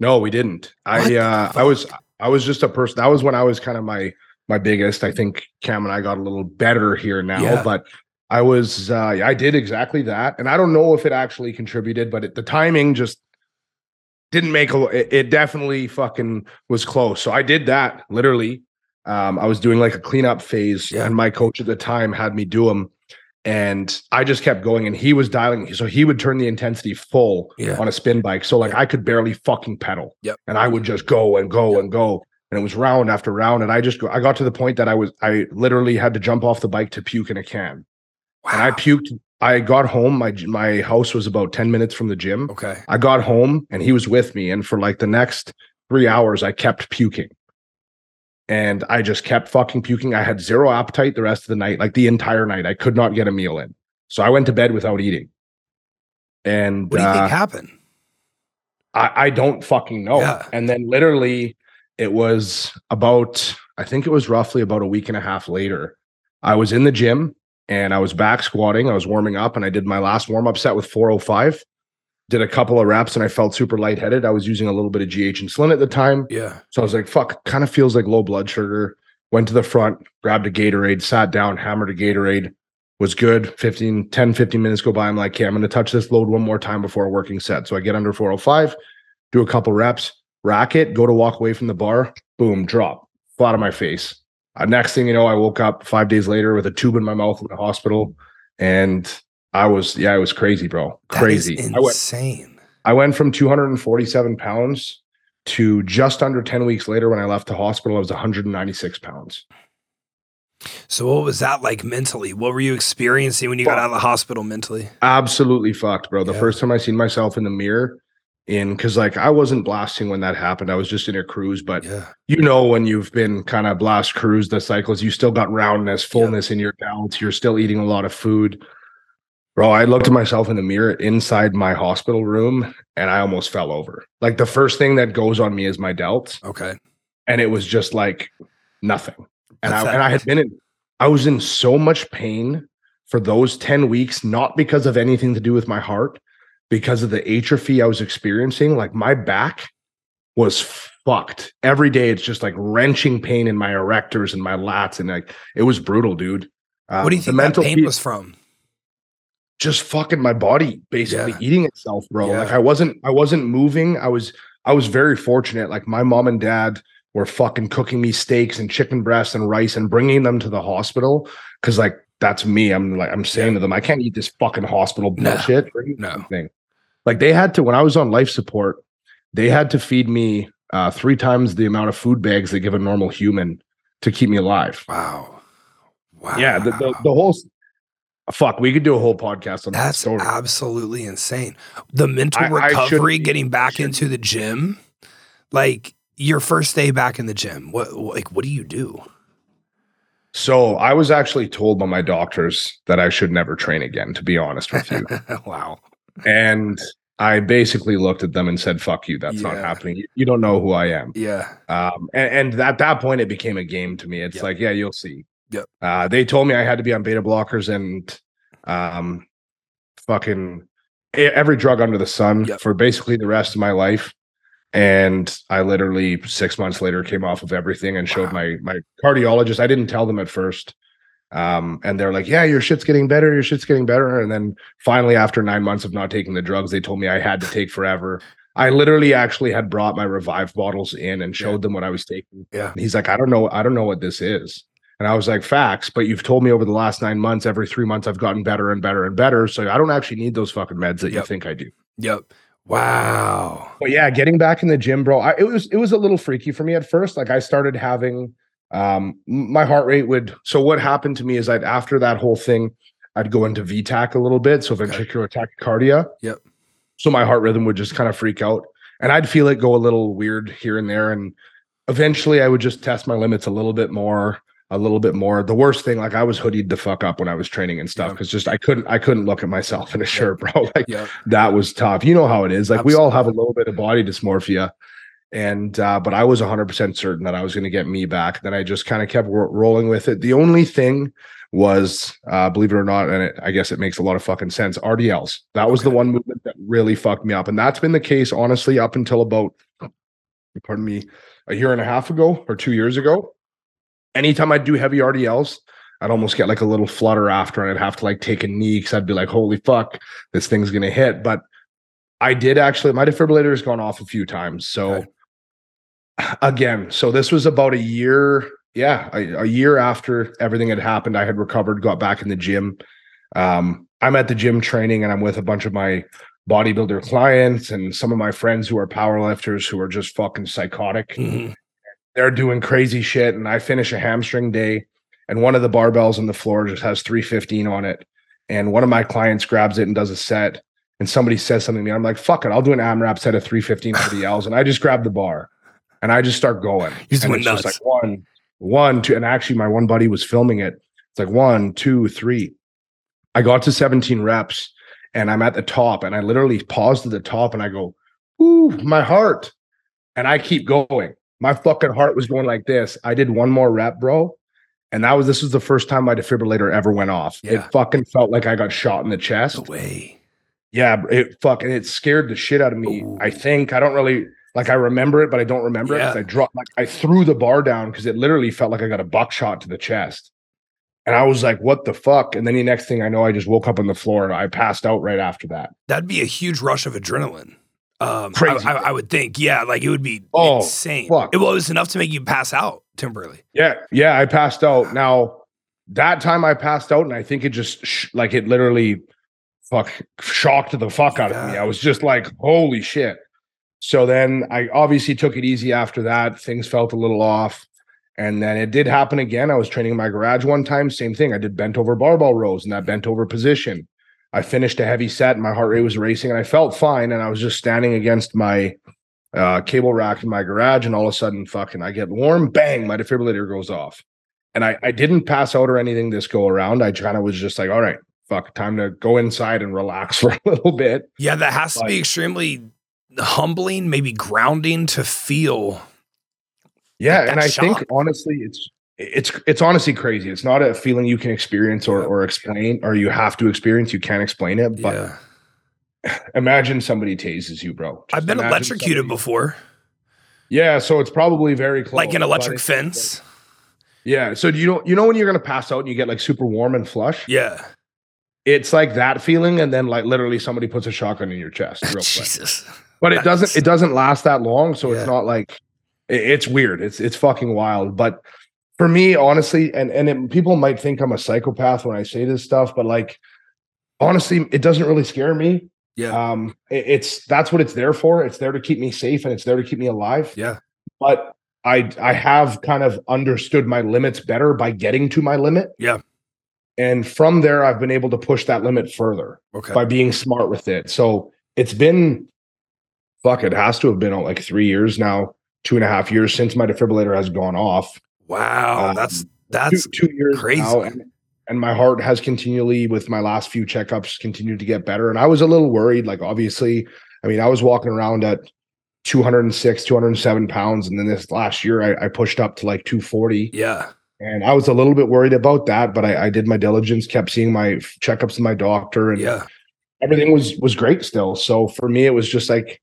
No, we didn't. What I the uh I was I was just a person. That was when I was kind of my my biggest. I think Cam and I got a little better here now, Yeah. but I was uh I did exactly that. And I don't know if it actually contributed, but it, the timing just didn't make a it, it definitely fucking was close. So I did that literally. Um I was doing like a cleanup phase Yeah. and my coach at the time had me do them and I just kept going and he was dialing so he would turn the intensity full Yeah. on a spin bike. So like Yeah. I could barely fucking pedal. Yep. And I would just go and go Yep. and go. And it was round after round. And I just go, I got to the point that I was I literally had to jump off the bike to puke in a can. Wow. And I puked. I got home. My my house was about 10 minutes from the gym. okay. I got home and he was with me. And for like the next three hours, I kept puking. And I just kept fucking puking. I had zero appetite the rest of the night, like the entire night. I could not get a meal in. So I went to bed without eating. And What do you uh, think happened? I, I don't fucking know. Yeah. And then literally it was about I think it was roughly about a week and a half later. I was in the gym and I was back squatting. I was warming up and I did my last warm up set with 405. Did a couple of reps and I felt super lightheaded. I was using a little bit of GH insulin at the time. Yeah. So I was like, fuck, kind of feels like low blood sugar. Went to the front, grabbed a Gatorade, sat down, hammered a Gatorade, was good. 15, 10, 15 minutes go by. I'm like, okay, I'm going to touch this load one more time before a working set. So I get under 405, do a couple reps, rack it, go to walk away from the bar, boom, drop, flat on my face. Uh, next thing you know, I woke up five days later with a tube in my mouth in the hospital. And I was, yeah, I was crazy, bro. Crazy. Is I went, insane. I went from 247 pounds to just under 10 weeks later when I left the hospital, I was 196 pounds. So what was that like mentally? What were you experiencing when you got out of the hospital mentally? Absolutely fucked, bro. The Yeah. first time I seen myself in the mirror, in because like I wasn't blasting when that happened. I was just in a cruise, but Yeah. you know when you've been kind of blast cruise the cycles, you still got roundness, fullness in your delts. You're still eating a lot of food. Bro, I looked at myself in the mirror inside my hospital room and I almost fell over. Like the first thing that goes on me is my delts. Okay. and it was just like nothing. And I and I had been in I was in so much pain for those 10 weeks, not because of anything to do with my heart, because of the atrophy I was experiencing. Like my back was fucked. Every day it's just like wrenching pain in my erectors and my lats. And like it was brutal, dude. Um, What do you the think that pain piece- was from? Just fucking my body basically Yeah. eating itself, bro. Yeah. Like I wasn't I wasn't moving. I was I was very fortunate. Like my mom and dad were fucking cooking me steaks and chicken breasts and rice and bringing them to the hospital cuz like that's me. I'm like I'm saying Yeah. to them, I can't eat this fucking hospital No. bullshit. No. something. Like they had to when I was on life support, they had to feed me uh 3 times the amount of food bags they give a normal human to keep me alive. Wow. Wow. Yeah, the, the the whole fuck, we could do a whole podcast on that That's story. absolutely insane. The mental I- I recovery, be- getting back shouldn't into the gym, like your first day back in the gym. What like what do you do? So I was actually told by my doctors that I should never train again, to be honest with you. wow. and I basically looked at them and said, fuck you, that's not happening. You, you don't know who I am. Yeah. Um, and, and at that point, it became a game to me. It's Yep. like, yeah, you'll see. Yep. Uh, they told me I had to be on beta blockers and um, fucking every drug under the sun Yep. for basically the rest of my life. And I literally six months later came off of everything and showed Wow. my my cardiologist. I didn't tell them at first. Um, and they're like, Yeah, your shit's getting better, your shit's getting better. And then finally, after nine months of not taking the drugs, they told me I had to take forever. I literally actually had brought my revive bottles in and showed them what I was taking. Yeah. And he's like, I don't know, I don't know what this is. And I was like, facts, but you've told me over the last nine months, every three months, I've gotten better and better and better. So I don't actually need those fucking meds that you think I do. Yep. Wow. But yeah, getting back in the gym, bro, I, it was it was a little freaky for me at first. Like I started having um my heart rate would. So what happened to me is I'd after that whole thing, I'd go into V-tach a little bit, so Okay. ventricular tachycardia. Yep. So my heart rhythm would just kind of freak out, and I'd feel it go a little weird here and there, and eventually I would just test my limits a little bit more. A little bit more. The worst thing, like I was hoodied the fuck up when I was training and stuff, Yeah. because just I couldn't, I couldn't look at myself in a shirt, bro. Like Yep. that was tough. You know how it is. Like we all have a little bit of body dysmorphia. And uh, but I was 100% certain that I was going to get me back. Then I just kind of kept ro- rolling with it. The only thing was, uh, believe it or not, and it, I guess it makes a lot of fucking sense. RDLs. That was the one movement that really fucked me up, and that's been the case honestly up until about, pardon me, a year and a half ago or two years ago. Anytime I'd do heavy RDLs, I'd almost get like a little flutter after, and I'd have to like take a knee because I'd be like, "Holy fuck, this thing's gonna hit." But I did actually. My defibrillator has gone off a few times. So Okay. again, so this was about a year. Yeah, a, a year after everything had happened, I had recovered, got back in the gym. Um, I'm at the gym training, and I'm with a bunch of my bodybuilder clients and some of my friends who are powerlifters who are just fucking psychotic Mhm. They're doing crazy shit and i finish a hamstring day and one of the barbells on the floor just has 315 on it and one of my clients grabs it and does a set and somebody says something to me i'm like fuck it i'll do an amrap set of 315 RDLs and i just grab the bar and i just start going You just and went it's just nuts. like one one two and actually my one buddy was filming it it's like one two three i got to 17 reps and i'm at the top and i literally paused at the top and i go ooh my heart and i keep going my fucking heart was going like this. I did one more rep, bro. And that was this was the first time my defibrillator ever went off. Yeah. It fucking felt like I got shot in the chest. No way. Yeah, it fucking it scared the shit out of me. Ooh. I think I don't really like I remember it, but I don't remember it Yeah. I dropped like I threw the bar down because it literally felt like I got a buckshot to the chest. And I was like, what the fuck? And then the next thing I know, I just woke up on the floor and I passed out right after that. That'd be a huge rush of adrenaline. Um, Crazy. I, I, I would think, yeah, like it would be Oh, insane. fuck. It was enough to make you pass out temporarily. Yeah, yeah, I passed out. Now that time I passed out, and I think it just sh- like it literally fuck shocked the fuck out of me. I was just like, holy shit. So then I obviously took it easy after that. Things felt a little off. And then it did happen again. I was training in my garage one time, same thing. I did bent over barbell rows in that bent over position. I finished a heavy set, and my heart rate was racing, and I felt fine. And I was just standing against my uh, cable rack in my garage, and all of a sudden, fucking, I get warm, bang, my defibrillator goes off. And I, I didn't pass out or anything this go around. I kind of was just like, all right, fuck, time to go inside and relax for a little bit. Yeah, that has to be extremely humbling, maybe grounding to feel. Yeah, Like and I think honestly, it's it's it's honestly crazy. It's not a feeling you can experience or or explain, or you have to experience. You can't explain it. But yeah. imagine somebody tases you, bro. Just I've been electrocuted somebody- before, Yeah, so it's probably very close. like an electric fence. Yeah. So do you know you know when you're gonna pass out and you get like super warm and flush? Yeah. It's like that feeling, and then like literally somebody puts a shotgun in your chest real quick. Jesus. but it doesn't it doesn't last that long so Yeah. it's not like it's weird it's it's fucking wild but for me honestly and and it, people might think i'm a psychopath when i say this stuff but like honestly it doesn't really scare me Yeah. um it- it's that's what it's there for it's there to keep me safe and it's there to keep me alive Yeah. but i i have kind of understood my limits better by getting to my limit Yeah. and from there i've been able to push that limit further Okay. by being smart with it. So it's been fuck, it has to have been like three years now, two and a half years since my defibrillator has gone off. Wow. Um, that's that's two years crazy. now, and, and my heart has continually, with my last few checkups, continued to get better. And I was a little worried. Like obviously, I mean, I was walking around at 206, 207 pounds, and then this last year I, I pushed up to like 240. yeah. And I was a little bit worried about that, but I, I did my diligence, kept seeing my checkups to my doctor, and Yeah. everything was was great still. So for me, it was just like,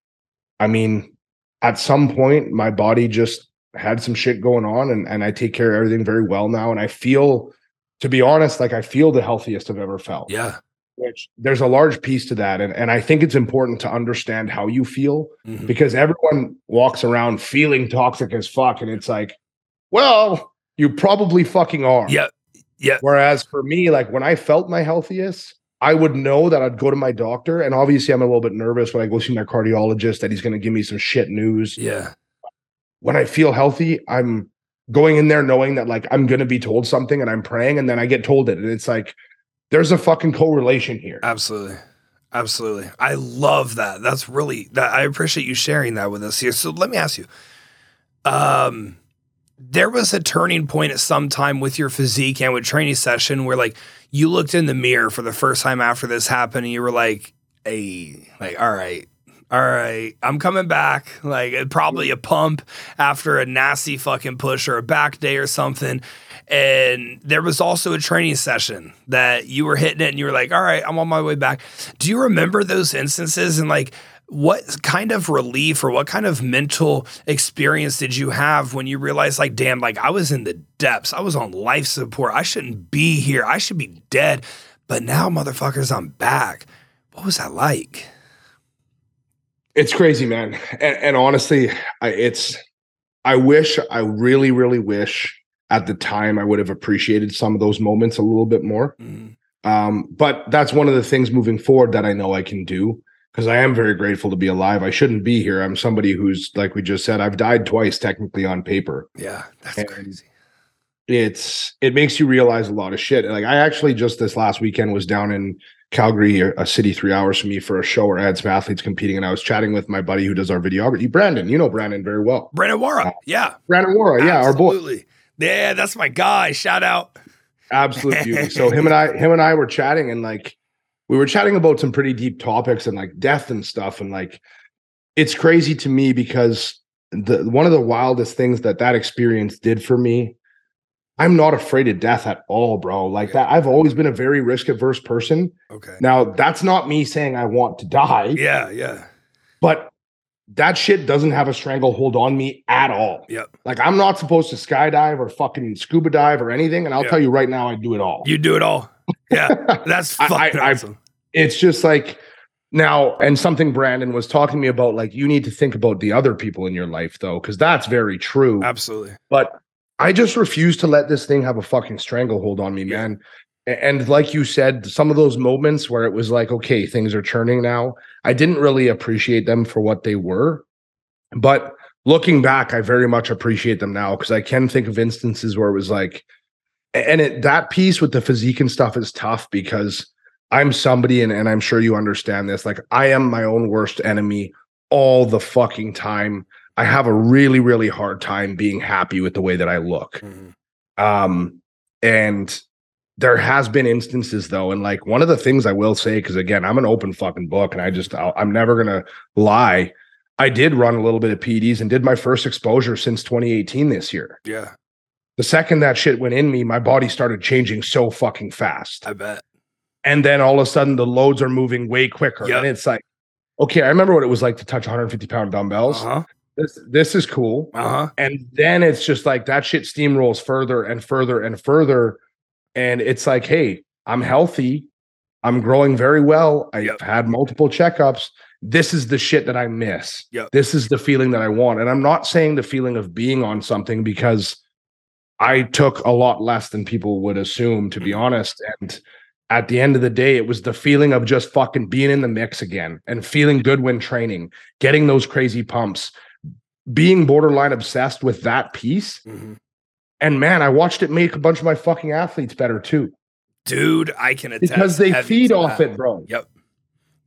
I mean, at some point, my body just had some shit going on, and and I take care of everything very well now, and I feel, to be honest, like I feel the healthiest I've ever felt. Yeah. Which there's a large piece to that, and and I think it's important to understand how you feel Mhm. because everyone walks around feeling toxic as fuck, and it's like, well, you probably fucking are. Yeah. Yeah. Whereas for me, like when I felt my healthiest, I would know that I'd go to my doctor. And obviously, I'm a little bit nervous when I go see my cardiologist that he's going to give me some shit news. Yeah. When I feel healthy, I'm going in there knowing that like I'm going to be told something and I'm praying and then I get told it. And it's like, there's a fucking correlation here. Absolutely. Absolutely. I love that. That's really that I appreciate you sharing that with us here. So let me ask you. Um there was a turning point at some time with your physique and with training session where like you looked in the mirror for the first time after this happened and you were like, hey, like, all right, all right, I'm coming back. Like uh, probably a pump after a nasty fucking push or a back day or something. And there was also a training session that you were hitting it and you were like, all right, I'm on my way back. Do you remember those instances and like what kind of relief or what kind of mental experience did you have when you realized like damn like I was in the depths. I was on life support. I shouldn't be here. I should be dead. But now motherfuckers I'm back. What was that like? It's crazy, man. And, and honestly, I, it's, I wish, I really, really wish at the time I would have appreciated some of those moments a little bit more. Mm, Um, but that's one of the things moving forward that I know I can do because I am very grateful to be alive. I shouldn't be here. I'm somebody who's, like we just said, I've died twice technically on paper. yeah, that's And- crazy. It's, it makes you realize a lot of shit. Like I actually just this last weekend was down in Calgary, a city three hours from me for a show where I had some athletes competing. And I was chatting with my buddy who does our videography, Brandon. You know Brandon very well. Brandon Wara. Uh, yeah. Brandon Wara, yeah, our boy. Absolutely. Yeah, that's my guy. Shout out. absolute beauty. So him and I, him and I were chatting, and like we were chatting about some pretty deep topics and like death and stuff. And like it's crazy to me because the one of the wildest things that that experience did for me i'm not afraid of death at all bro like that i've always been a very risk averse person Okay. now that's not me saying i want to die Yeah, yeah. but that shit doesn't have a stranglehold on me at all Yep. like i'm not supposed to skydive or fucking scuba dive or anything and i'll Yeah. tell you right now i do it all You do it all. Yeah. That's fucking awesome. it's just like now and something brandon was talking to me about like you need to think about the other people in your life though because that's very true Absolutely. but i just refuse to let this thing have a fucking stranglehold on me man and like you said some of those moments where it was like okay things are churning now i didn't really appreciate them for what they were but looking back i very much appreciate them now because i can think of instances where it was like and it that piece with the physique and stuff is tough because I'm somebody, and, and I'm sure you understand this. Like, I am my own worst enemy all the fucking time. I have a really, really hard time being happy with the way that I look. Mhm. Um, and there has been instances though, and like one of the things I will say, because again, I'm an open fucking book, and I just I'll, I'm never gonna lie. I did run a little bit of PEDs and did my first exposure since 2018 this year. Yeah, The second that shit went in me, my body started changing so fucking fast I bet. and then all of a sudden the loads are moving way quicker Yep. and it's like okay i remember what it was like to touch 150 pound dumbbells Uh huh. This, this is cool Uh huh. and then it's just like that shit steamrolls further and further and further and it's like hey i'm healthy i'm growing very well i've Yep. had multiple checkups this is the shit that i miss Yep. this is the feeling that i want and i'm not saying the feeling of being on something because i took a lot less than people would assume to be Mhm. honest and at the end of the day it was the feeling of just fucking being in the mix again and feeling good when training getting those crazy pumps being borderline obsessed with that piece hmm and man i watched it make a bunch of my fucking athletes better too Dude, I can attest. because they feed off that. it bro Yep.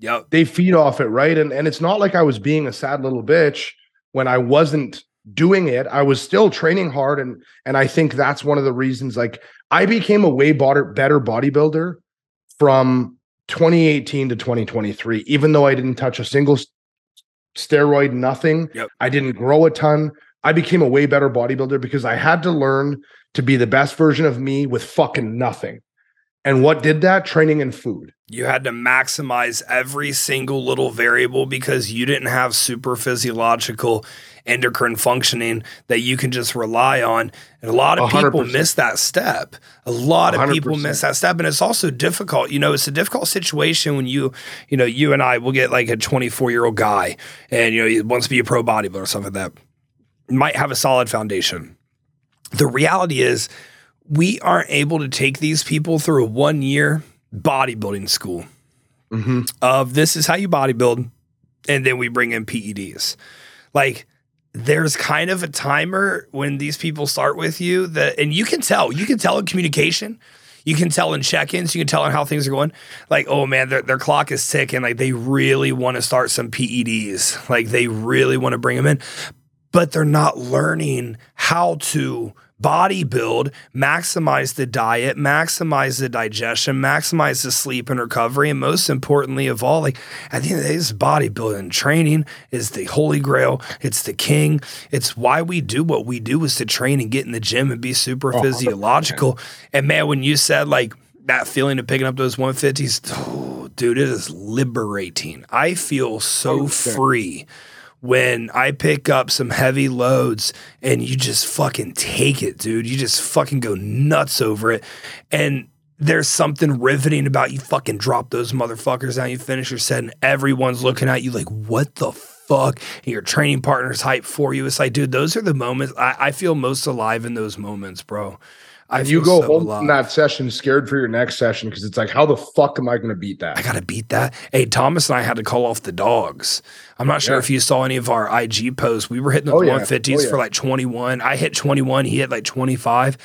Yep. they feed off it right and and it's not like i was being a sad little bitch when i wasn't doing it i was still training hard and and i think that's one of the reasons like i became a way better better bodybuilder from 2018 to 2023 even though i didn't touch a single steroid nothing. Yep. i didn't grow a ton. I became a way better bodybuilder because i had to learn to be the best version of me with fucking nothing and what did that training and food You had to maximize every single little variable because you didn't have super physiological endocrine functioning that you can just rely on. And a lot of A hundred people miss that step. A lot of hundred people miss that step. And it's also difficult. You know, it's a difficult situation when you, you know, you and I will get like a 24 year old guy and, you know, he wants to be a pro bodybuilder or something like that. Might have a solid foundation. The reality is, we aren't able to take these people through a one year bodybuilding school mm-hmm. of this is how you bodybuild, and then we bring in PEDs. Like there's kind of a timer when these people start with you that, and you can tell, you can tell in communication. You can tell in check-ins, you can tell in how things are going. Like, oh man, their, their clock is ticking. Like they really want to start some PEDs. Like they really want to bring them in, but they're not learning how to bodybuild, maximize the diet, maximize the digestion, maximize the sleep and recovery, and most importantly of all, like at the end of the day, this bodybuilding training is the holy grail. It's the king. It's why we do what we do is to train and get in the gym and be super Oh, physiological. And man, when you said like that feeling of picking up those 150s, oh, dude, it is liberating. I feel so 100%. free when I pick up some heavy loads and you just fucking take it, dude. You just fucking go nuts over it. And there's something riveting about you fucking drop those motherfuckers down, you finish your set, and everyone's looking at you like, what the fuck? And your training partner's hype for you. It's like, dude, those are the moments I, I feel most alive in those moments, bro. I you go so home alive. from that session scared for your next session because it's like, how the fuck am I going to beat that? I gotta beat that. Hey, Thomas and I had to call off the dogs. I'm not sure Yeah. if you saw any of our IG posts. We were hitting the Oh, yeah. 150s Oh, yeah. for like 21. I hit 21. He hit like 25.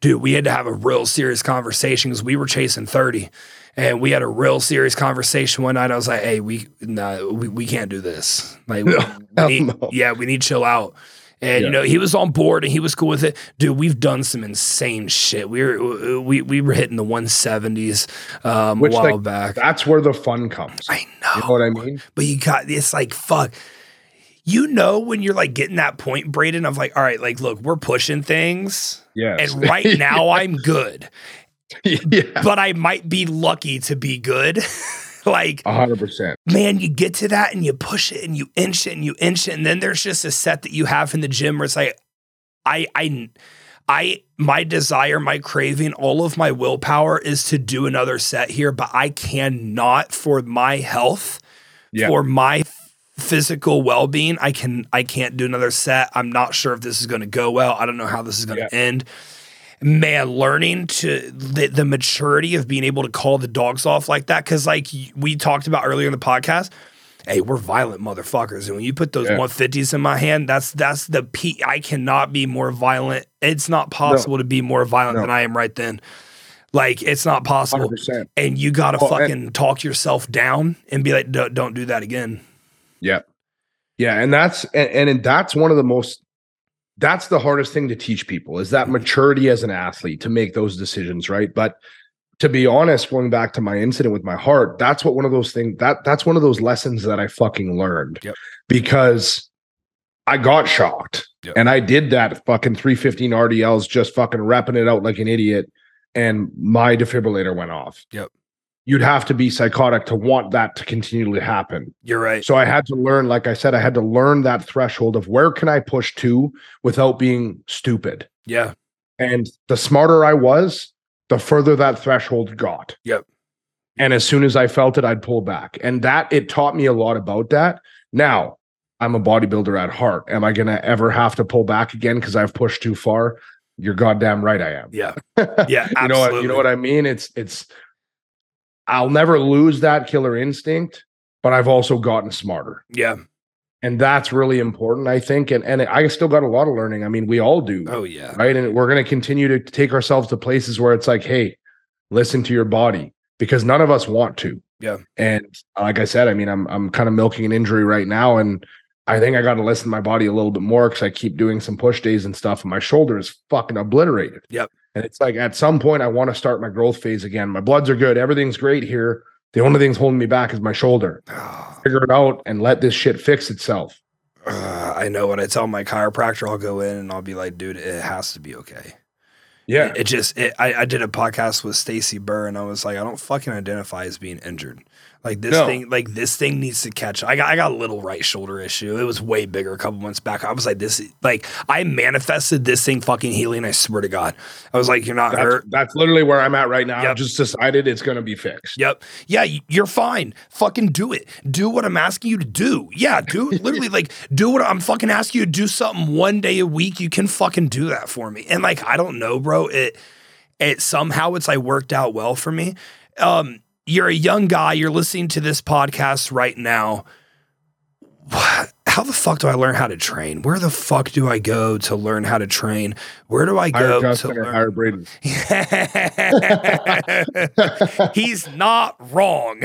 Dude, we had to have a real serious conversation because we were chasing 30. And we had a real serious conversation one night. I was like, hey, we nah, we, we can't do this. Like, we, hell we need, no. yeah, we need to chill out. And you know, he was on board and he was cool with it. Dude, we've done some insane shit. We were we we were hitting the 170s um, Which, a while like, back. That's where the fun comes. I know. You know what I mean? But you got it's like fuck. you know when you're like getting that point, Braeden, of like, all right, like, look, we're pushing things. Yes. And right now I'm good. yeah. But I might be lucky to be good. like hundred percent. man, you get to that and you push it and you inch it and you inch it. And then there's just a set that you have in the gym where it's like, I, I, I, my desire, my craving, all of my willpower is to do another set here, but I cannot for my health, Yeah. for my physical well-being, I can, I can't do another set. I'm not sure if this is going to go well. I don't know how this is going to end. Man, learning to the, the maturity of being able to call the dogs off like that. Cause like we talked about earlier in the podcast, hey, we're violent motherfuckers. And when you put those Yeah. 150s in my hand, that's that's the peak. I cannot be more violent. It's not possible to be more violent No. than I am right then. Like it's not possible. percent. And you gotta Well, and- fucking talk yourself down and be like, don't, don't do that again. Yeah. Yeah. And that's and, and that's one of the most that's the hardest thing to teach people is that maturity as an athlete to make those decisions, right? But to be honest, going back to my incident with my heart, that's what one of those things that that's one of those lessons that I fucking learned. Yep. Because I got shocked Yep. and I did that fucking 315 RDLs just fucking repping it out like an idiot and my defibrillator went off. Yep. You'd have to be psychotic to want that to continually happen. You're right. So I had to learn, like I said, I had to learn that threshold of where can I push to without being stupid. Yeah. And the smarter I was, the further that threshold got. Yep. And as soon as I felt it, I'd pull back. And that it taught me a lot about that. Now, I'm a bodybuilder at heart. Am I going to ever have to pull back again because I've pushed too far? You're goddamn right I am. Yeah. Yeah. you know what you know what I mean? It's it's I'll never lose that killer instinct, but I've also gotten smarter Yeah. and that's really important i think and and i still got a lot of learning i mean we all do Oh yeah. right and we're going to continue to take ourselves to places where it's like hey listen to your body because none of us want to Yeah. and like i said i mean i'm i'm kind of milking an injury right now and i think i got to listen to my body a little bit more because i keep doing some push days and stuff and my shoulder is fucking obliterated Yep. and it's like at some point i want to start my growth phase again my bloods are good everything's great here the only thing's holding me back is my shoulder figure it out and let this shit fix itself Uh, I know when I tell my chiropractor, I'll go in and I'll be like, dude, it has to be okay. Yeah. It, it just, it, I, I did a podcast with Stacy Burr and I was like, I don't fucking identify as being injured. Like this No. thing, like this thing needs to catch. I got, I got a little right shoulder issue. It was way bigger a couple months back. I was like, this, like, I manifested this thing fucking healing. I swear to God. I was like, you're not That's, hurt. that's literally where I'm at right now. Yep. I've just decided it's going to be fixed. Yep. Yeah, you're fine. Fucking do it. Do what I'm asking you to do. Yeah, do literally like do what I'm fucking asking you to do something one day a week. You can fucking do that for me. And like I don't know, bro. It it somehow it's like worked out well for me. Um you're a young guy, you're listening to this podcast right now. How the fuck do I learn how to train? Where the fuck do I go to learn how to train? Where do I Hire go to Justin learn? hire Braeden. He's not wrong.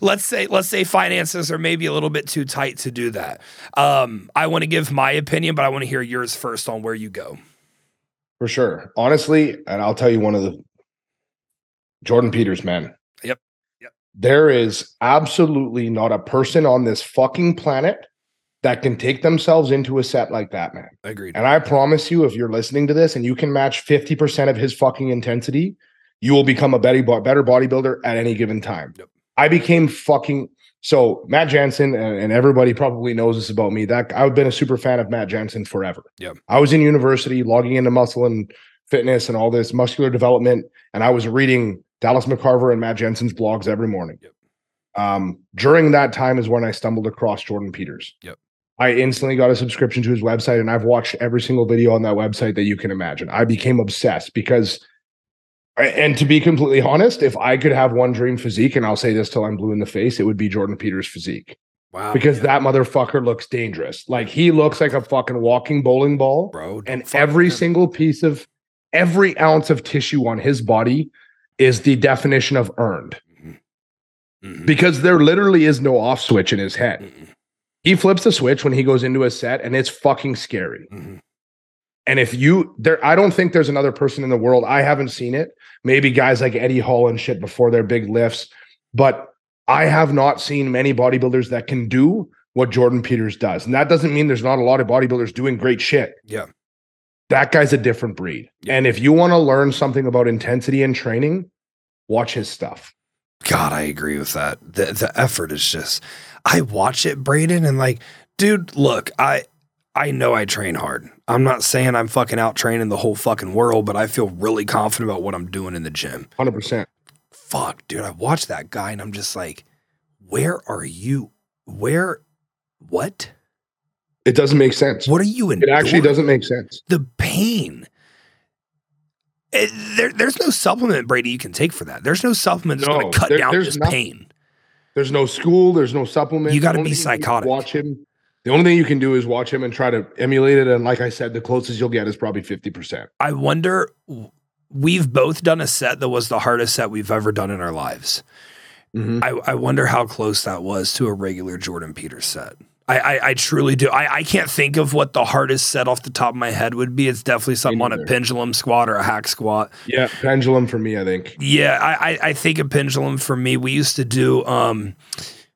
let's say let's say finances are maybe a little bit too tight to do that. Um, I want to give my opinion, but I want to hear yours first on where you go. For sure. Honestly, and I'll tell you one of the Jordan Peters, man. Yep. Yep. There is absolutely not a person on this fucking planet that can take themselves into a set like that, man. Agreed. And I promise you, if you're listening to this and you can match 50% of his fucking intensity, you will become a better, better bodybuilder at any given time. Yep. I became fucking so Matt Jansen, and, and everybody probably knows this about me. That I've been a super fan of Matt Jansen forever. Yeah. I was in university logging into muscle and fitness and all this muscular development, and I was reading Dallas McCarver and Matt Jansen's blogs every morning. Yep. Um, during that time is when I stumbled across Jordan Peters. Yep. I instantly got a subscription to his website and I've watched every single video on that website that you can imagine. I became obsessed because and to be completely honest, if I could have one dream physique, and I'll say this till I'm blue in the face, it would be Jordan Peters' physique Wow. because yeah. that motherfucker looks dangerous. Like he looks like a fucking walking bowling ball, bro, and every him. single piece of every ounce of tissue on his body is the definition of earned Mhm. because there literally is no off switch in his head. Mhm. He flips the switch when he goes into a set, and it's fucking scary. Mhm. And if you there, I don't think there's another person in the world. I haven't seen it. Maybe guys like Eddie Hall and shit before their big lifts, but I have not seen many bodybuilders that can do what Jordan Peters does. And that doesn't mean there's not a lot of bodybuilders doing great shit. Yeah. That guy's a different breed. Yeah. And if you want to learn something about intensity and training, watch his stuff. God, I agree with that. The the effort is just I watch it, Braeden, and like, dude, look, I I know I train hard. I'm not saying I'm fucking out training the whole fucking world, but I feel really confident about what I'm doing in the gym. 100%. Fuck, dude, I watch that guy and I'm just like, where are you? Where what? It doesn't make sense. What are you in? It actually doesn't make sense. The pain. It- there, there's no supplement, Brady, you can take for that. There's no supplement that's going to cut there- down this pain. There's no school, there's no supplement. You gotta be thing you can do is psychotic. Watch him. The only thing you can do is watch him and try to emulate it. And like I said, the closest you'll get is probably 50%. I wonder. We've both done a set that was the hardest set we've ever done in our lives. Mhm. I, I wonder how close that was to a regular Jordan Peters set. I, I, I truly do. I, I can't think of what the hardest set off the top of my head would be. It's definitely something on a pendulum squat or a hack squat. Yeah. Pendulum for me, I think. Yeah, I, I, I think a pendulum for me. We used to do um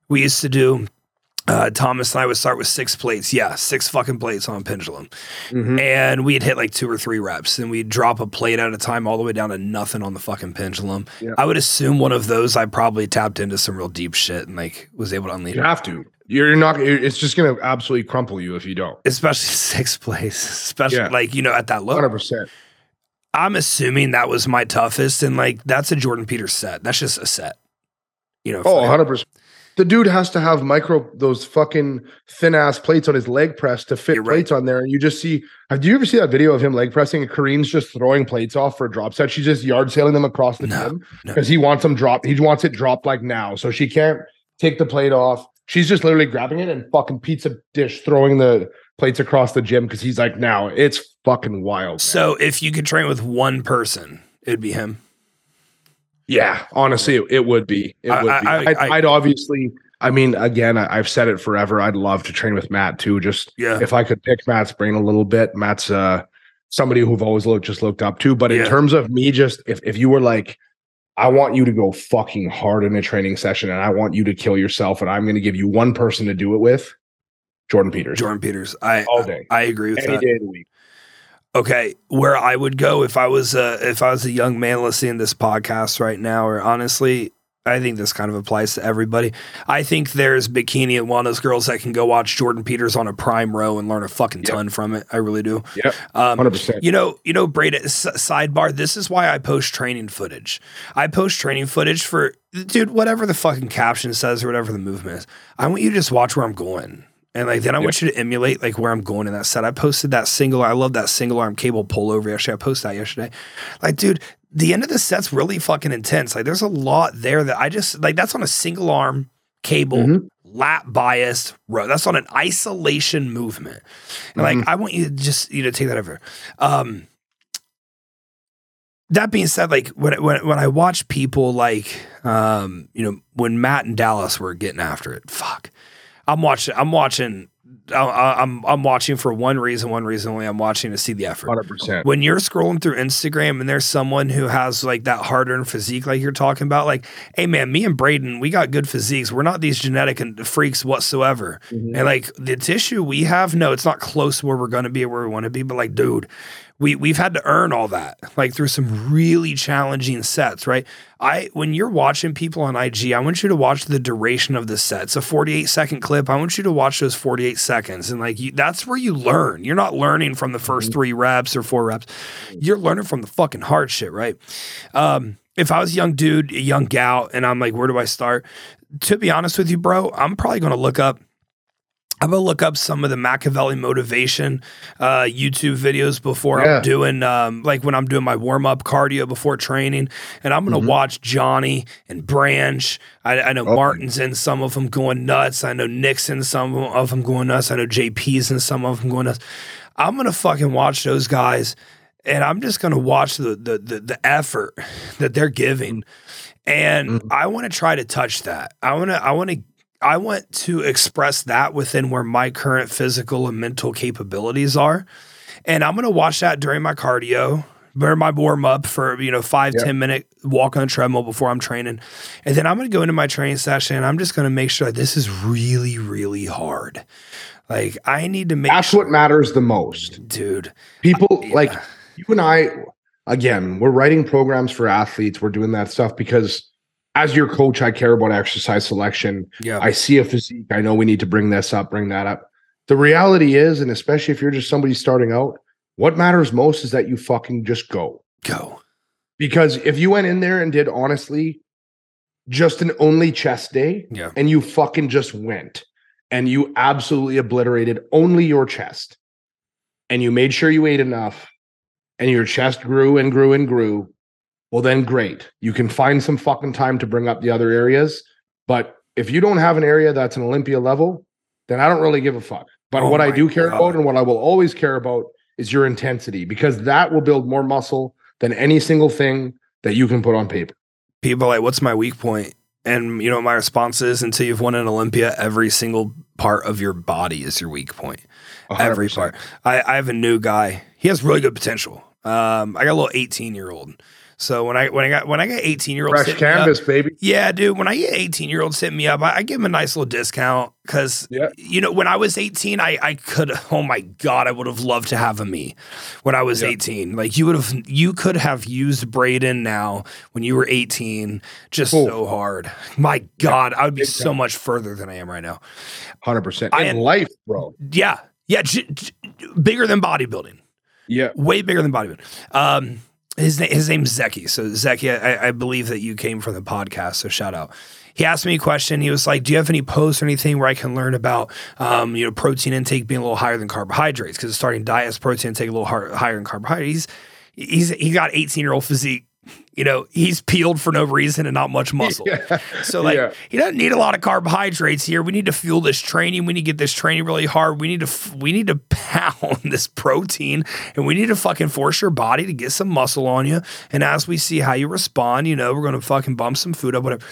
we used to do uh Thomas and I would start with six plates. Yeah, six fucking plates on pendulum. Mhm. And we'd hit like two or three reps and we'd drop a plate at a time all the way down to nothing on the fucking pendulum. Yeah. I would assume one of those I probably tapped into some real deep shit and like was able to unleash You have to. You're not, it's just going to absolutely crumple you if you don't. especially six place. especially Yeah. like, you know, at that low. 100%. I'm assuming that was my toughest and like that's a Jordan Peters set. That's just a set. You know, Oh, 100%. The dude has to have micro, those fucking thin ass plates on his leg press to fit You're right. plates on there. And you just see, have do you ever see that video of him leg pressing and Kareem's just throwing plates off for a drop set? She's just yard sailing them across the No, gym no. because he wants them dropped. He wants it dropped like now. So she can't take the plate off. She's just literally grabbing it and fucking pizza dish throwing the plates across the gym because he's like, now it's fucking wild. man. So if you could train with one person, it'd be him. Yeah, honestly, it, it would be. It I- would I- be. I- I'd, I- I'd obviously. I mean, again, I, I've said it forever. I'd love to train with Matt too. Just Yeah. if I could pick Matt's brain a little bit. Matt's uh somebody who've always looked just looked up to. But in Yeah. terms of me, just if if you were like, I want you to go fucking hard in a training session, and I want you to kill yourself, and I'm going to give you one person to do it with, Jordan Peters, Jordan Peters. I all day, I agree with any that. day of the week. Okay, where I would go if I was a if I was a young man listening to this podcast right now, or honestly, I think this kind of applies to everybody. I think there's bikini and wellness girls that can go watch Jordan Peters on a prime row and learn a fucking Yep. ton from it. I really do. Yeah, Um, hundred percent. You know, you know, Brady. s- Sidebar. This is why I post training footage. I post training footage for dude, whatever the fucking caption says or whatever the movement is. I want you to just watch where I'm going, and like then I want you to emulate like where I'm going in that set. I posted that single. I love that single arm cable pullover. Yesterday, I posted that yesterday. Like, dude, the end of the set's really fucking intense. Like, there's a lot there that I just like. That's on a single arm cable. Mhm. Lat biased row. That's on an isolation movement. And like, I want you to just you know take that over. Um, that being said, like when when when I watch people like um, you know when Matt and Dallas were getting after it, fuck, I'm watching. I'm watching. I- I'm I'm watching for one reason, one reason only. I'm watching to see the effort. Hundred percent. When you're scrolling through Instagram and there's someone who has like that hard earned physique, like you're talking about, like, hey man, me and Braeden, we got good physiques. We're not these genetic and freaks whatsoever. Mm-hmm. And like the tissue we have, no, it's not close to where we're gonna be or where we want to be. But like, dude, we we've had to earn all that, like through some really challenging sets, right? I when you're watching people on IG, I want you to watch the duration of the set. It's a 48 second clip. I want you to watch those 48 seconds, and like you, that's where you learn. You're not learning from the 1st three reps or four reps. You're learning from the fucking hard shit, right? Um, if I was a young dude, a young gal, and I'm like, where do I start? To be honest with you, bro, I'm probably going to look up. I'm gonna look up some of the Machiavelli motivation uh, YouTube videos before Yeah. I'm doing, um, like when I'm doing my warm up cardio before training, and I'm gonna watch Johnny and Branch. I, I know Oh. Martin's in some of them going nuts. I know Nick's in some of them going nuts. I know JP's in some of them going nuts. I'm gonna fucking watch those guys, and I'm just gonna watch the the the, the effort that they're giving, and I want to try to touch that. I want to I want to I want to express that within where my current physical and mental capabilities are. And I'm going to watch that during my cardio better my warm up for you know five Yeah. ten minute walk on the treadmill before I'm training, and then I'm gonna go into my training session. and I'm just gonna make sure this is really really hard. Like I need to make That's sure, what matters the most. dude. People Yeah. like you and I, again, we're writing programs for athletes. We're doing that stuff because as your coach, I care about exercise selection. Yeah, I see a physique. I know we need to bring this up, bring that up. The reality is, and especially if you're just somebody starting out, what matters most is that you fucking just go. go. Because if you went in there and did honestly just an only chest day Yeah, and you fucking just went and you absolutely obliterated only your chest and you made sure you ate enough and your chest grew and grew and grew, well, then great. You can find some fucking time to bring up the other areas. But if you don't have an area that's an Olympia level, then I don't really give a fuck. But Oh what I do care God. about and what I will always care about is your intensity because that will build more muscle than any single thing that you can put on paper. people are like, "What's my weak point?" And you know, my response is, until you've won an Olympia, every single part of your body is your weak point. every 100%. part. I, I have a new guy. He has really good potential. Um, I got a little 18 year old. So when I when I got when I got 18 year olds, Fresh canvas, baby. yeah, dude. When I get 18 year olds hit me up, I, I give them a nice little discount because Yeah. you know when I was 18, I I could oh my god, I would have loved to have a me when I was Yeah. 18. Like you would have you could have used Braeden now when you were 18 just Oh. so hard. My god, I would be so much further than I am right now. Hundred percent in life, bro. Yeah, yeah, j- j- bigger than bodybuilding. Yeah, way bigger than bodybuilding. Um, his name his name's Zeki. So Zeki, I, I believe that you came from the podcast. So shout out. He asked me a question. He was like, "Do you have any posts or anything where I can learn about, um, you know, protein intake being a little higher than carbohydrates? Because starting diet is protein intake a little har- higher than carbohydrates. He's he's he got eighteen year old physique. You know, he's peeled for no reason and not much muscle. Yeah. So like Yeah. he doesn't need a lot of carbohydrates here. We need to fuel this training. We need to get this training really hard. We need to f- we need to pound this protein and we need to fucking force your body to get some muscle on you. And as we see how you respond, you know, we're gonna fucking bump some food up, whatever.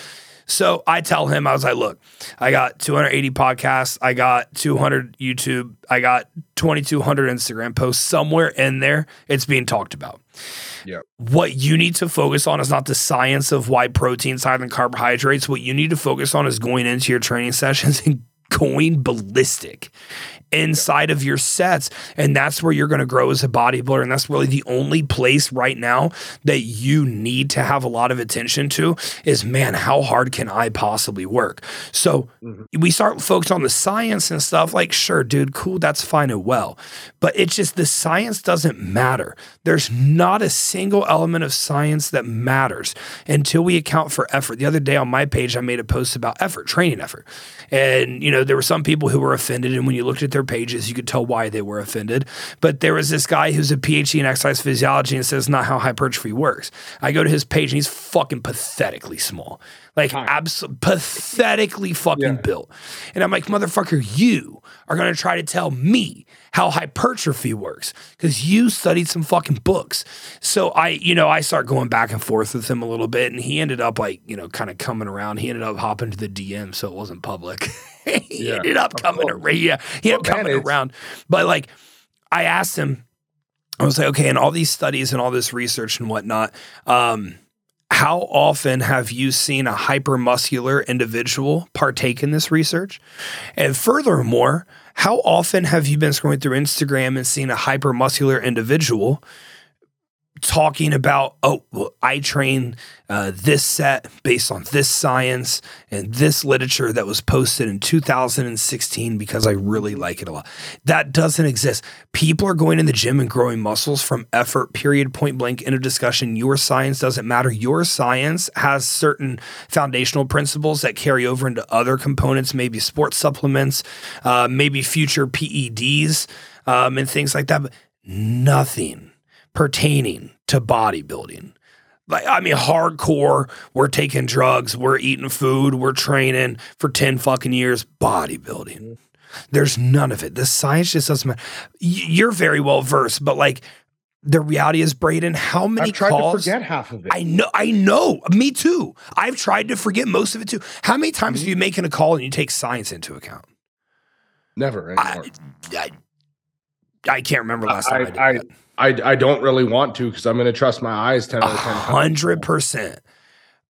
So I tell him, I was like, look, I got 280 podcasts, I got 200 YouTube, I got 2,200 Instagram posts. Somewhere in there, it's being talked about. Yeah. What you need to focus on is not the science of why protein's higher than carbohydrates. What you need to focus on is going into your training sessions and going ballistic inside of your sets. And that's where you're going to grow as a bodybuilder. And that's really the only place right now that you need to have a lot of attention to is man, how hard can I possibly work? So mm-hmm. we start focused on the science and stuff like, sure, dude, cool, that's fine and well. But it's just the science doesn't matter. There's not a single element of science that matters until we account for effort. The other day on my page, I made a post about effort, training effort. And, you know, there were some people who were offended. And when you looked at their pages, you could tell why they were offended. But there was this guy who's a PhD in exercise physiology and says, not how hypertrophy works. I go to his page and he's fucking pathetically small. Like, absolutely pathetically fucking Yeah. built. And I'm like, motherfucker, you are going to try to tell me how hypertrophy works because you studied some fucking books. So I, you know, I start going back and forth with him a little bit, and he ended up like, you know, kind of coming around. He ended up hopping to the DM, so it wasn't public. he Yeah, ended up coming, around. Yeah, he ended Well, man, coming around. But like, I asked him, I was like, okay, and all these studies and all this research and whatnot, um, how often have you seen a hypermuscular individual partake in this research? And furthermore, how often have you been scrolling through Instagram and seen a hypermuscular individual talking about, oh, well, I train uh, this set based on this science and this literature that was posted in 2016 because I really like it a lot. That doesn't exist. People are going in the gym and growing muscles from effort, period, point blank, in a discussion. Your science doesn't matter. Your science has certain foundational principles that carry over into other components, maybe sports supplements, uh, maybe future PEDs, um, and things like that. But nothing pertaining to bodybuilding. Like, I mean, hardcore, we're taking drugs, we're eating food, we're training for 10 fucking years, bodybuilding. There's none of it. The science just doesn't matter. You're very well versed, but like the reality is, Braeden, how many I've tried calls? to forget half of it. I know, I know. Me too. I've tried to forget most of it too. How many times Mm-hmm. do you making a call and you take science into account? Never I. I, I can't remember last time I, I. I, I don't really want to because I'm going to trust my eyes 10 out of 10 hundred percent.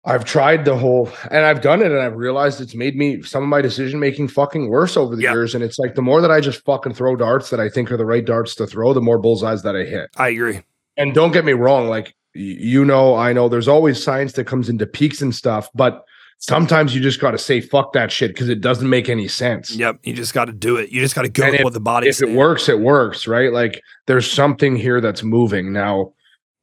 I've tried the whole and I've done it and I've realized it's made me some of my decision making fucking worse over the Yeah. years. And it's like the more that I just fucking throw darts that I think are the right darts to throw, the more bullseyes that I hit. I agree. And don't get me wrong, like you know, I know there's always science that comes into peaks and stuff, but sometimes you just got to say fuck that shit because it doesn't make any sense. Yep. You just got to do it. You just got to go And with if- what the body. if it works, it works, right? Like there's something here that's moving. Now,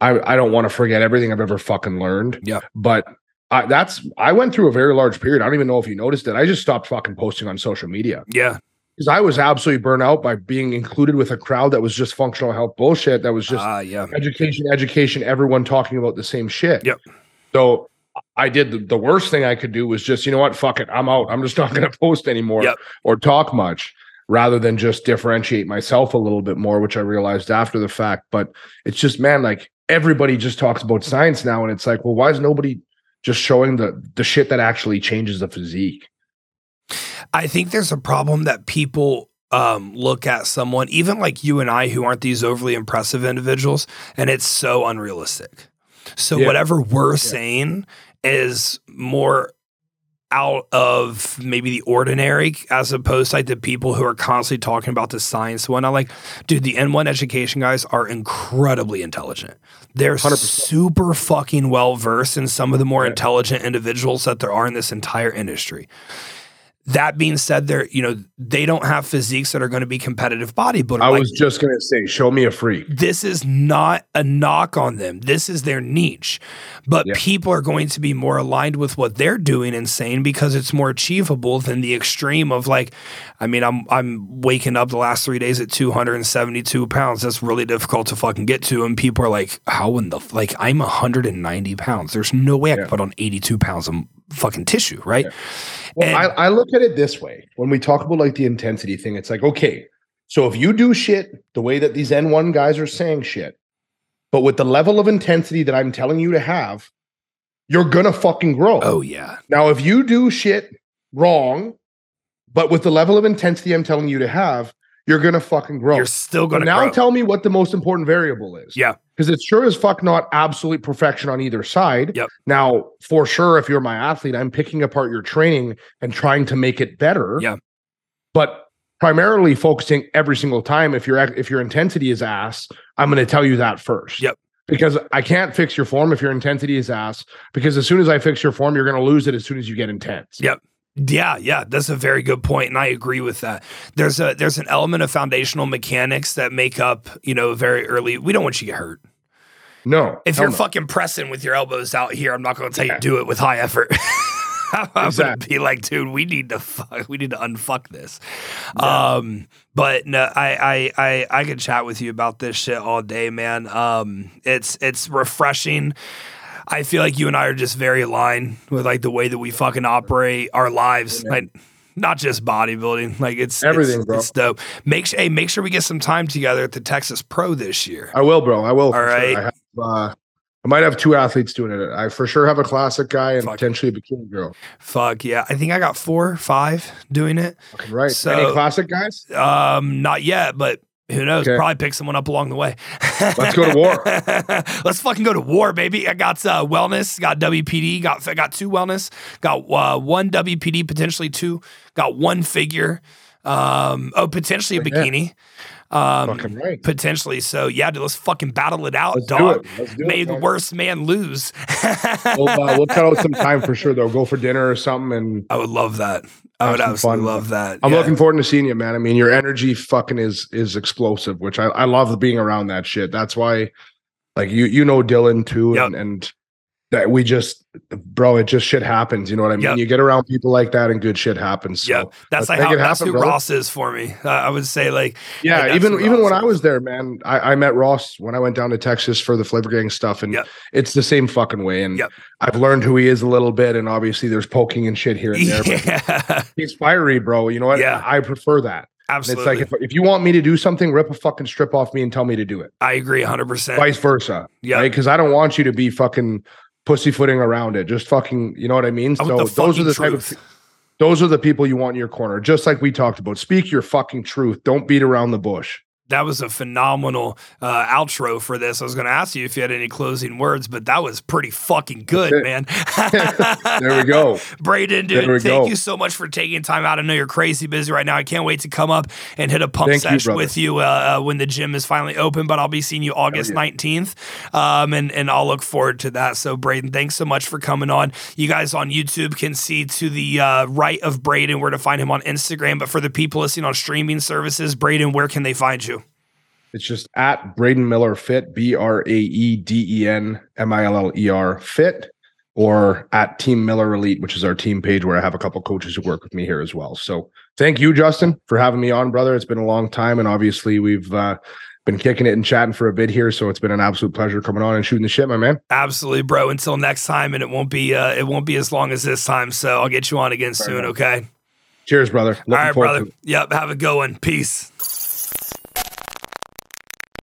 I I don't want to forget everything I've ever fucking learned. Yeah. But I, that's I went through a very large period. I don't even know if you noticed it. I just stopped fucking posting on social media Yeah. because I was absolutely burnt out by being included with a crowd that was just functional health bullshit. That was just Ah, yeah. education, education, everyone talking about the same shit. Yep. So I did the, the worst thing I could do was just, you know what, fuck it. I'm out. I'm just not going to post anymore Yep. or talk much rather than just differentiate myself a little bit more, which I realized after the fact. But it's just, man, like everybody just talks about science now. And it's like, well, why is nobody just showing the the shit that actually changes the physique? I think there's a problem that people um, look at someone, even like you and I, who aren't these overly impressive individuals, and it's so unrealistic. So Yeah. whatever we're saying is more out of maybe the ordinary as opposed to like the people who are constantly talking about the science one. I like, dude, the N1 education guys are incredibly intelligent. They're 100%. super fucking well versed in some of the more intelligent individuals that there are in this entire industry. That being said, they're you know they don't have physiques that are going to be competitive bodybuilding. I Like, was just gonna say, show me a freak. this is not a knock on them. This is their niche. But Yeah. people are going to be more aligned with what they're doing and saying because it's more achievable than the extreme of like, I mean, I'm I'm waking up the last three days at 272 pounds. That's really difficult to fucking get to. And people are like, how in the f- like I'm 190 pounds. There's no way I Yeah. can put on 82 pounds of fucking tissue, right? Yeah. Well, And- I, I look at it this way when we talk about like the intensity thing, it's like, okay, so if you do shit the way that these N1 guys are saying shit, but with the level of intensity that I'm telling you to have, you're gonna fucking grow. Oh yeah. Now, if you do shit wrong, but with the level of intensity I'm telling you to have, you're gonna fucking grow. You're still gonna now grow. tell me what the most important variable is. Yeah. Because it's sure as fuck not absolute perfection on either side. Yep. Now, for sure, if you're my athlete, I'm picking apart your training and trying to make it better. Yeah. But primarily focusing every single time, if your if your intensity is ass, I'm going to tell you that first. Yep. Because I can't fix your form if your intensity is ass. Because as soon as I fix your form, you're going to lose it as soon as you get intense. Yep. Yeah, yeah, that's a very good point, and I agree with that. There's a there's an element of foundational mechanics that make up, you know, very early. We don't want you to get hurt. No. If you're no. fucking pressing with your elbows out here, I'm not going to tell you Yeah. to do it with high effort. I'm going to be like, dude, we need to fuck, we need to unfuck this. Um, but no, I, I, I, I could chat with you about this shit all day, man. Um, it's, it's refreshing. I feel like you and I are just very aligned with like the way that we fucking operate our lives. Yeah. Like, not just bodybuilding, like it's Everything, it's, bro. It's dope. Make sure, hey, make sure we get some time together at the Texas Pro this year. I will, bro. I will. for All sure. I, have, uh, I might have two athletes doing it. I for sure have a classic guy and Fuck. potentially a bikini girl. Fuck yeah. I think I got four, five doing it. Fucking right. So- Any classic guys? Um, not yet, but who knows? Okay. Probably pick someone up along the way. Let's go to war. Let's fucking go to war, baby. I got uh, wellness, got WPD, got I got two wellness, got uh, one WPD, potentially two, got one figure. Um, oh, potentially a bikini. Um, right. potentially. So yeah, dude, let's fucking battle it out, Let's do dog. it. Let's do May it. the dog. worst man lose. We'll, uh, we'll cut out some time for sure, though. Go for dinner or something. And I would love that. I would absolutely fun. love that. I'm Yeah. looking forward to seeing you, man. I mean, your energy fucking is is explosive, which I, I love being around that shit. That's why, like you you know Dylan too, Yep. and and that we just, bro, it just shit happens. You know what I mean? Yep. You get around people like that, and good shit happens. So, Yeah, that's like how it that's happen, who brother. Ross is for me. Uh, I would say like Yeah, Like, even even when Ross I was there, man, I, I met Ross when I went down to Texas for the Flavor Gang stuff, and Yep. it's the same fucking way. And Yep. I've learned who he is a little bit, and obviously there's poking and shit here and there. But yeah, he's fiery, bro. You know what? Yeah. I prefer that. And absolutely. it's like if, if you want me to do something, rip a fucking strip off me and tell me to do it. I agree 100. percent Vice versa, Yeah, right? Because I don't want you to be fucking pussyfooting around it. Just fucking, you know what I mean? I So those are the type of those are the people you want in your corner. Just like we talked about. Speak your fucking truth. Don't beat around the bush. That was a phenomenal uh, outro for this. I was going to ask you if you had any closing words, but that was pretty fucking good, man. there we go. Braeden, dude, thank go. you so much for taking time out. I know you're crazy busy right now. I can't wait to come up and hit a pump thank session you, with you uh, uh, when the gym is finally open, but I'll be seeing you August yeah. 19th. Um, and, and I'll look forward to that. So, Braeden, thanks so much for coming on. You guys on YouTube can see to the uh, right of Braeden where to find him on Instagram. But for the people listening on streaming services, Braeden, where can they find you? It's just at Braeden Miller Fit, B R A E D E N M I L L E R Fit, or at Team Miller Elite, which is our team page where I have a couple coaches who work with me here as well. So thank you, Justin, for having me on, brother. It's been a long time, and obviously we've uh, been kicking it and chatting for a bit here. So it's been an absolute pleasure coming on and shooting the shit, my man. Absolutely, bro. Until next time, and it won't be uh, it won't be as long as this time. So I'll get you on again soon. Okay. Cheers, brother. Looking All right, brother. Yep. Have a good one. Peace.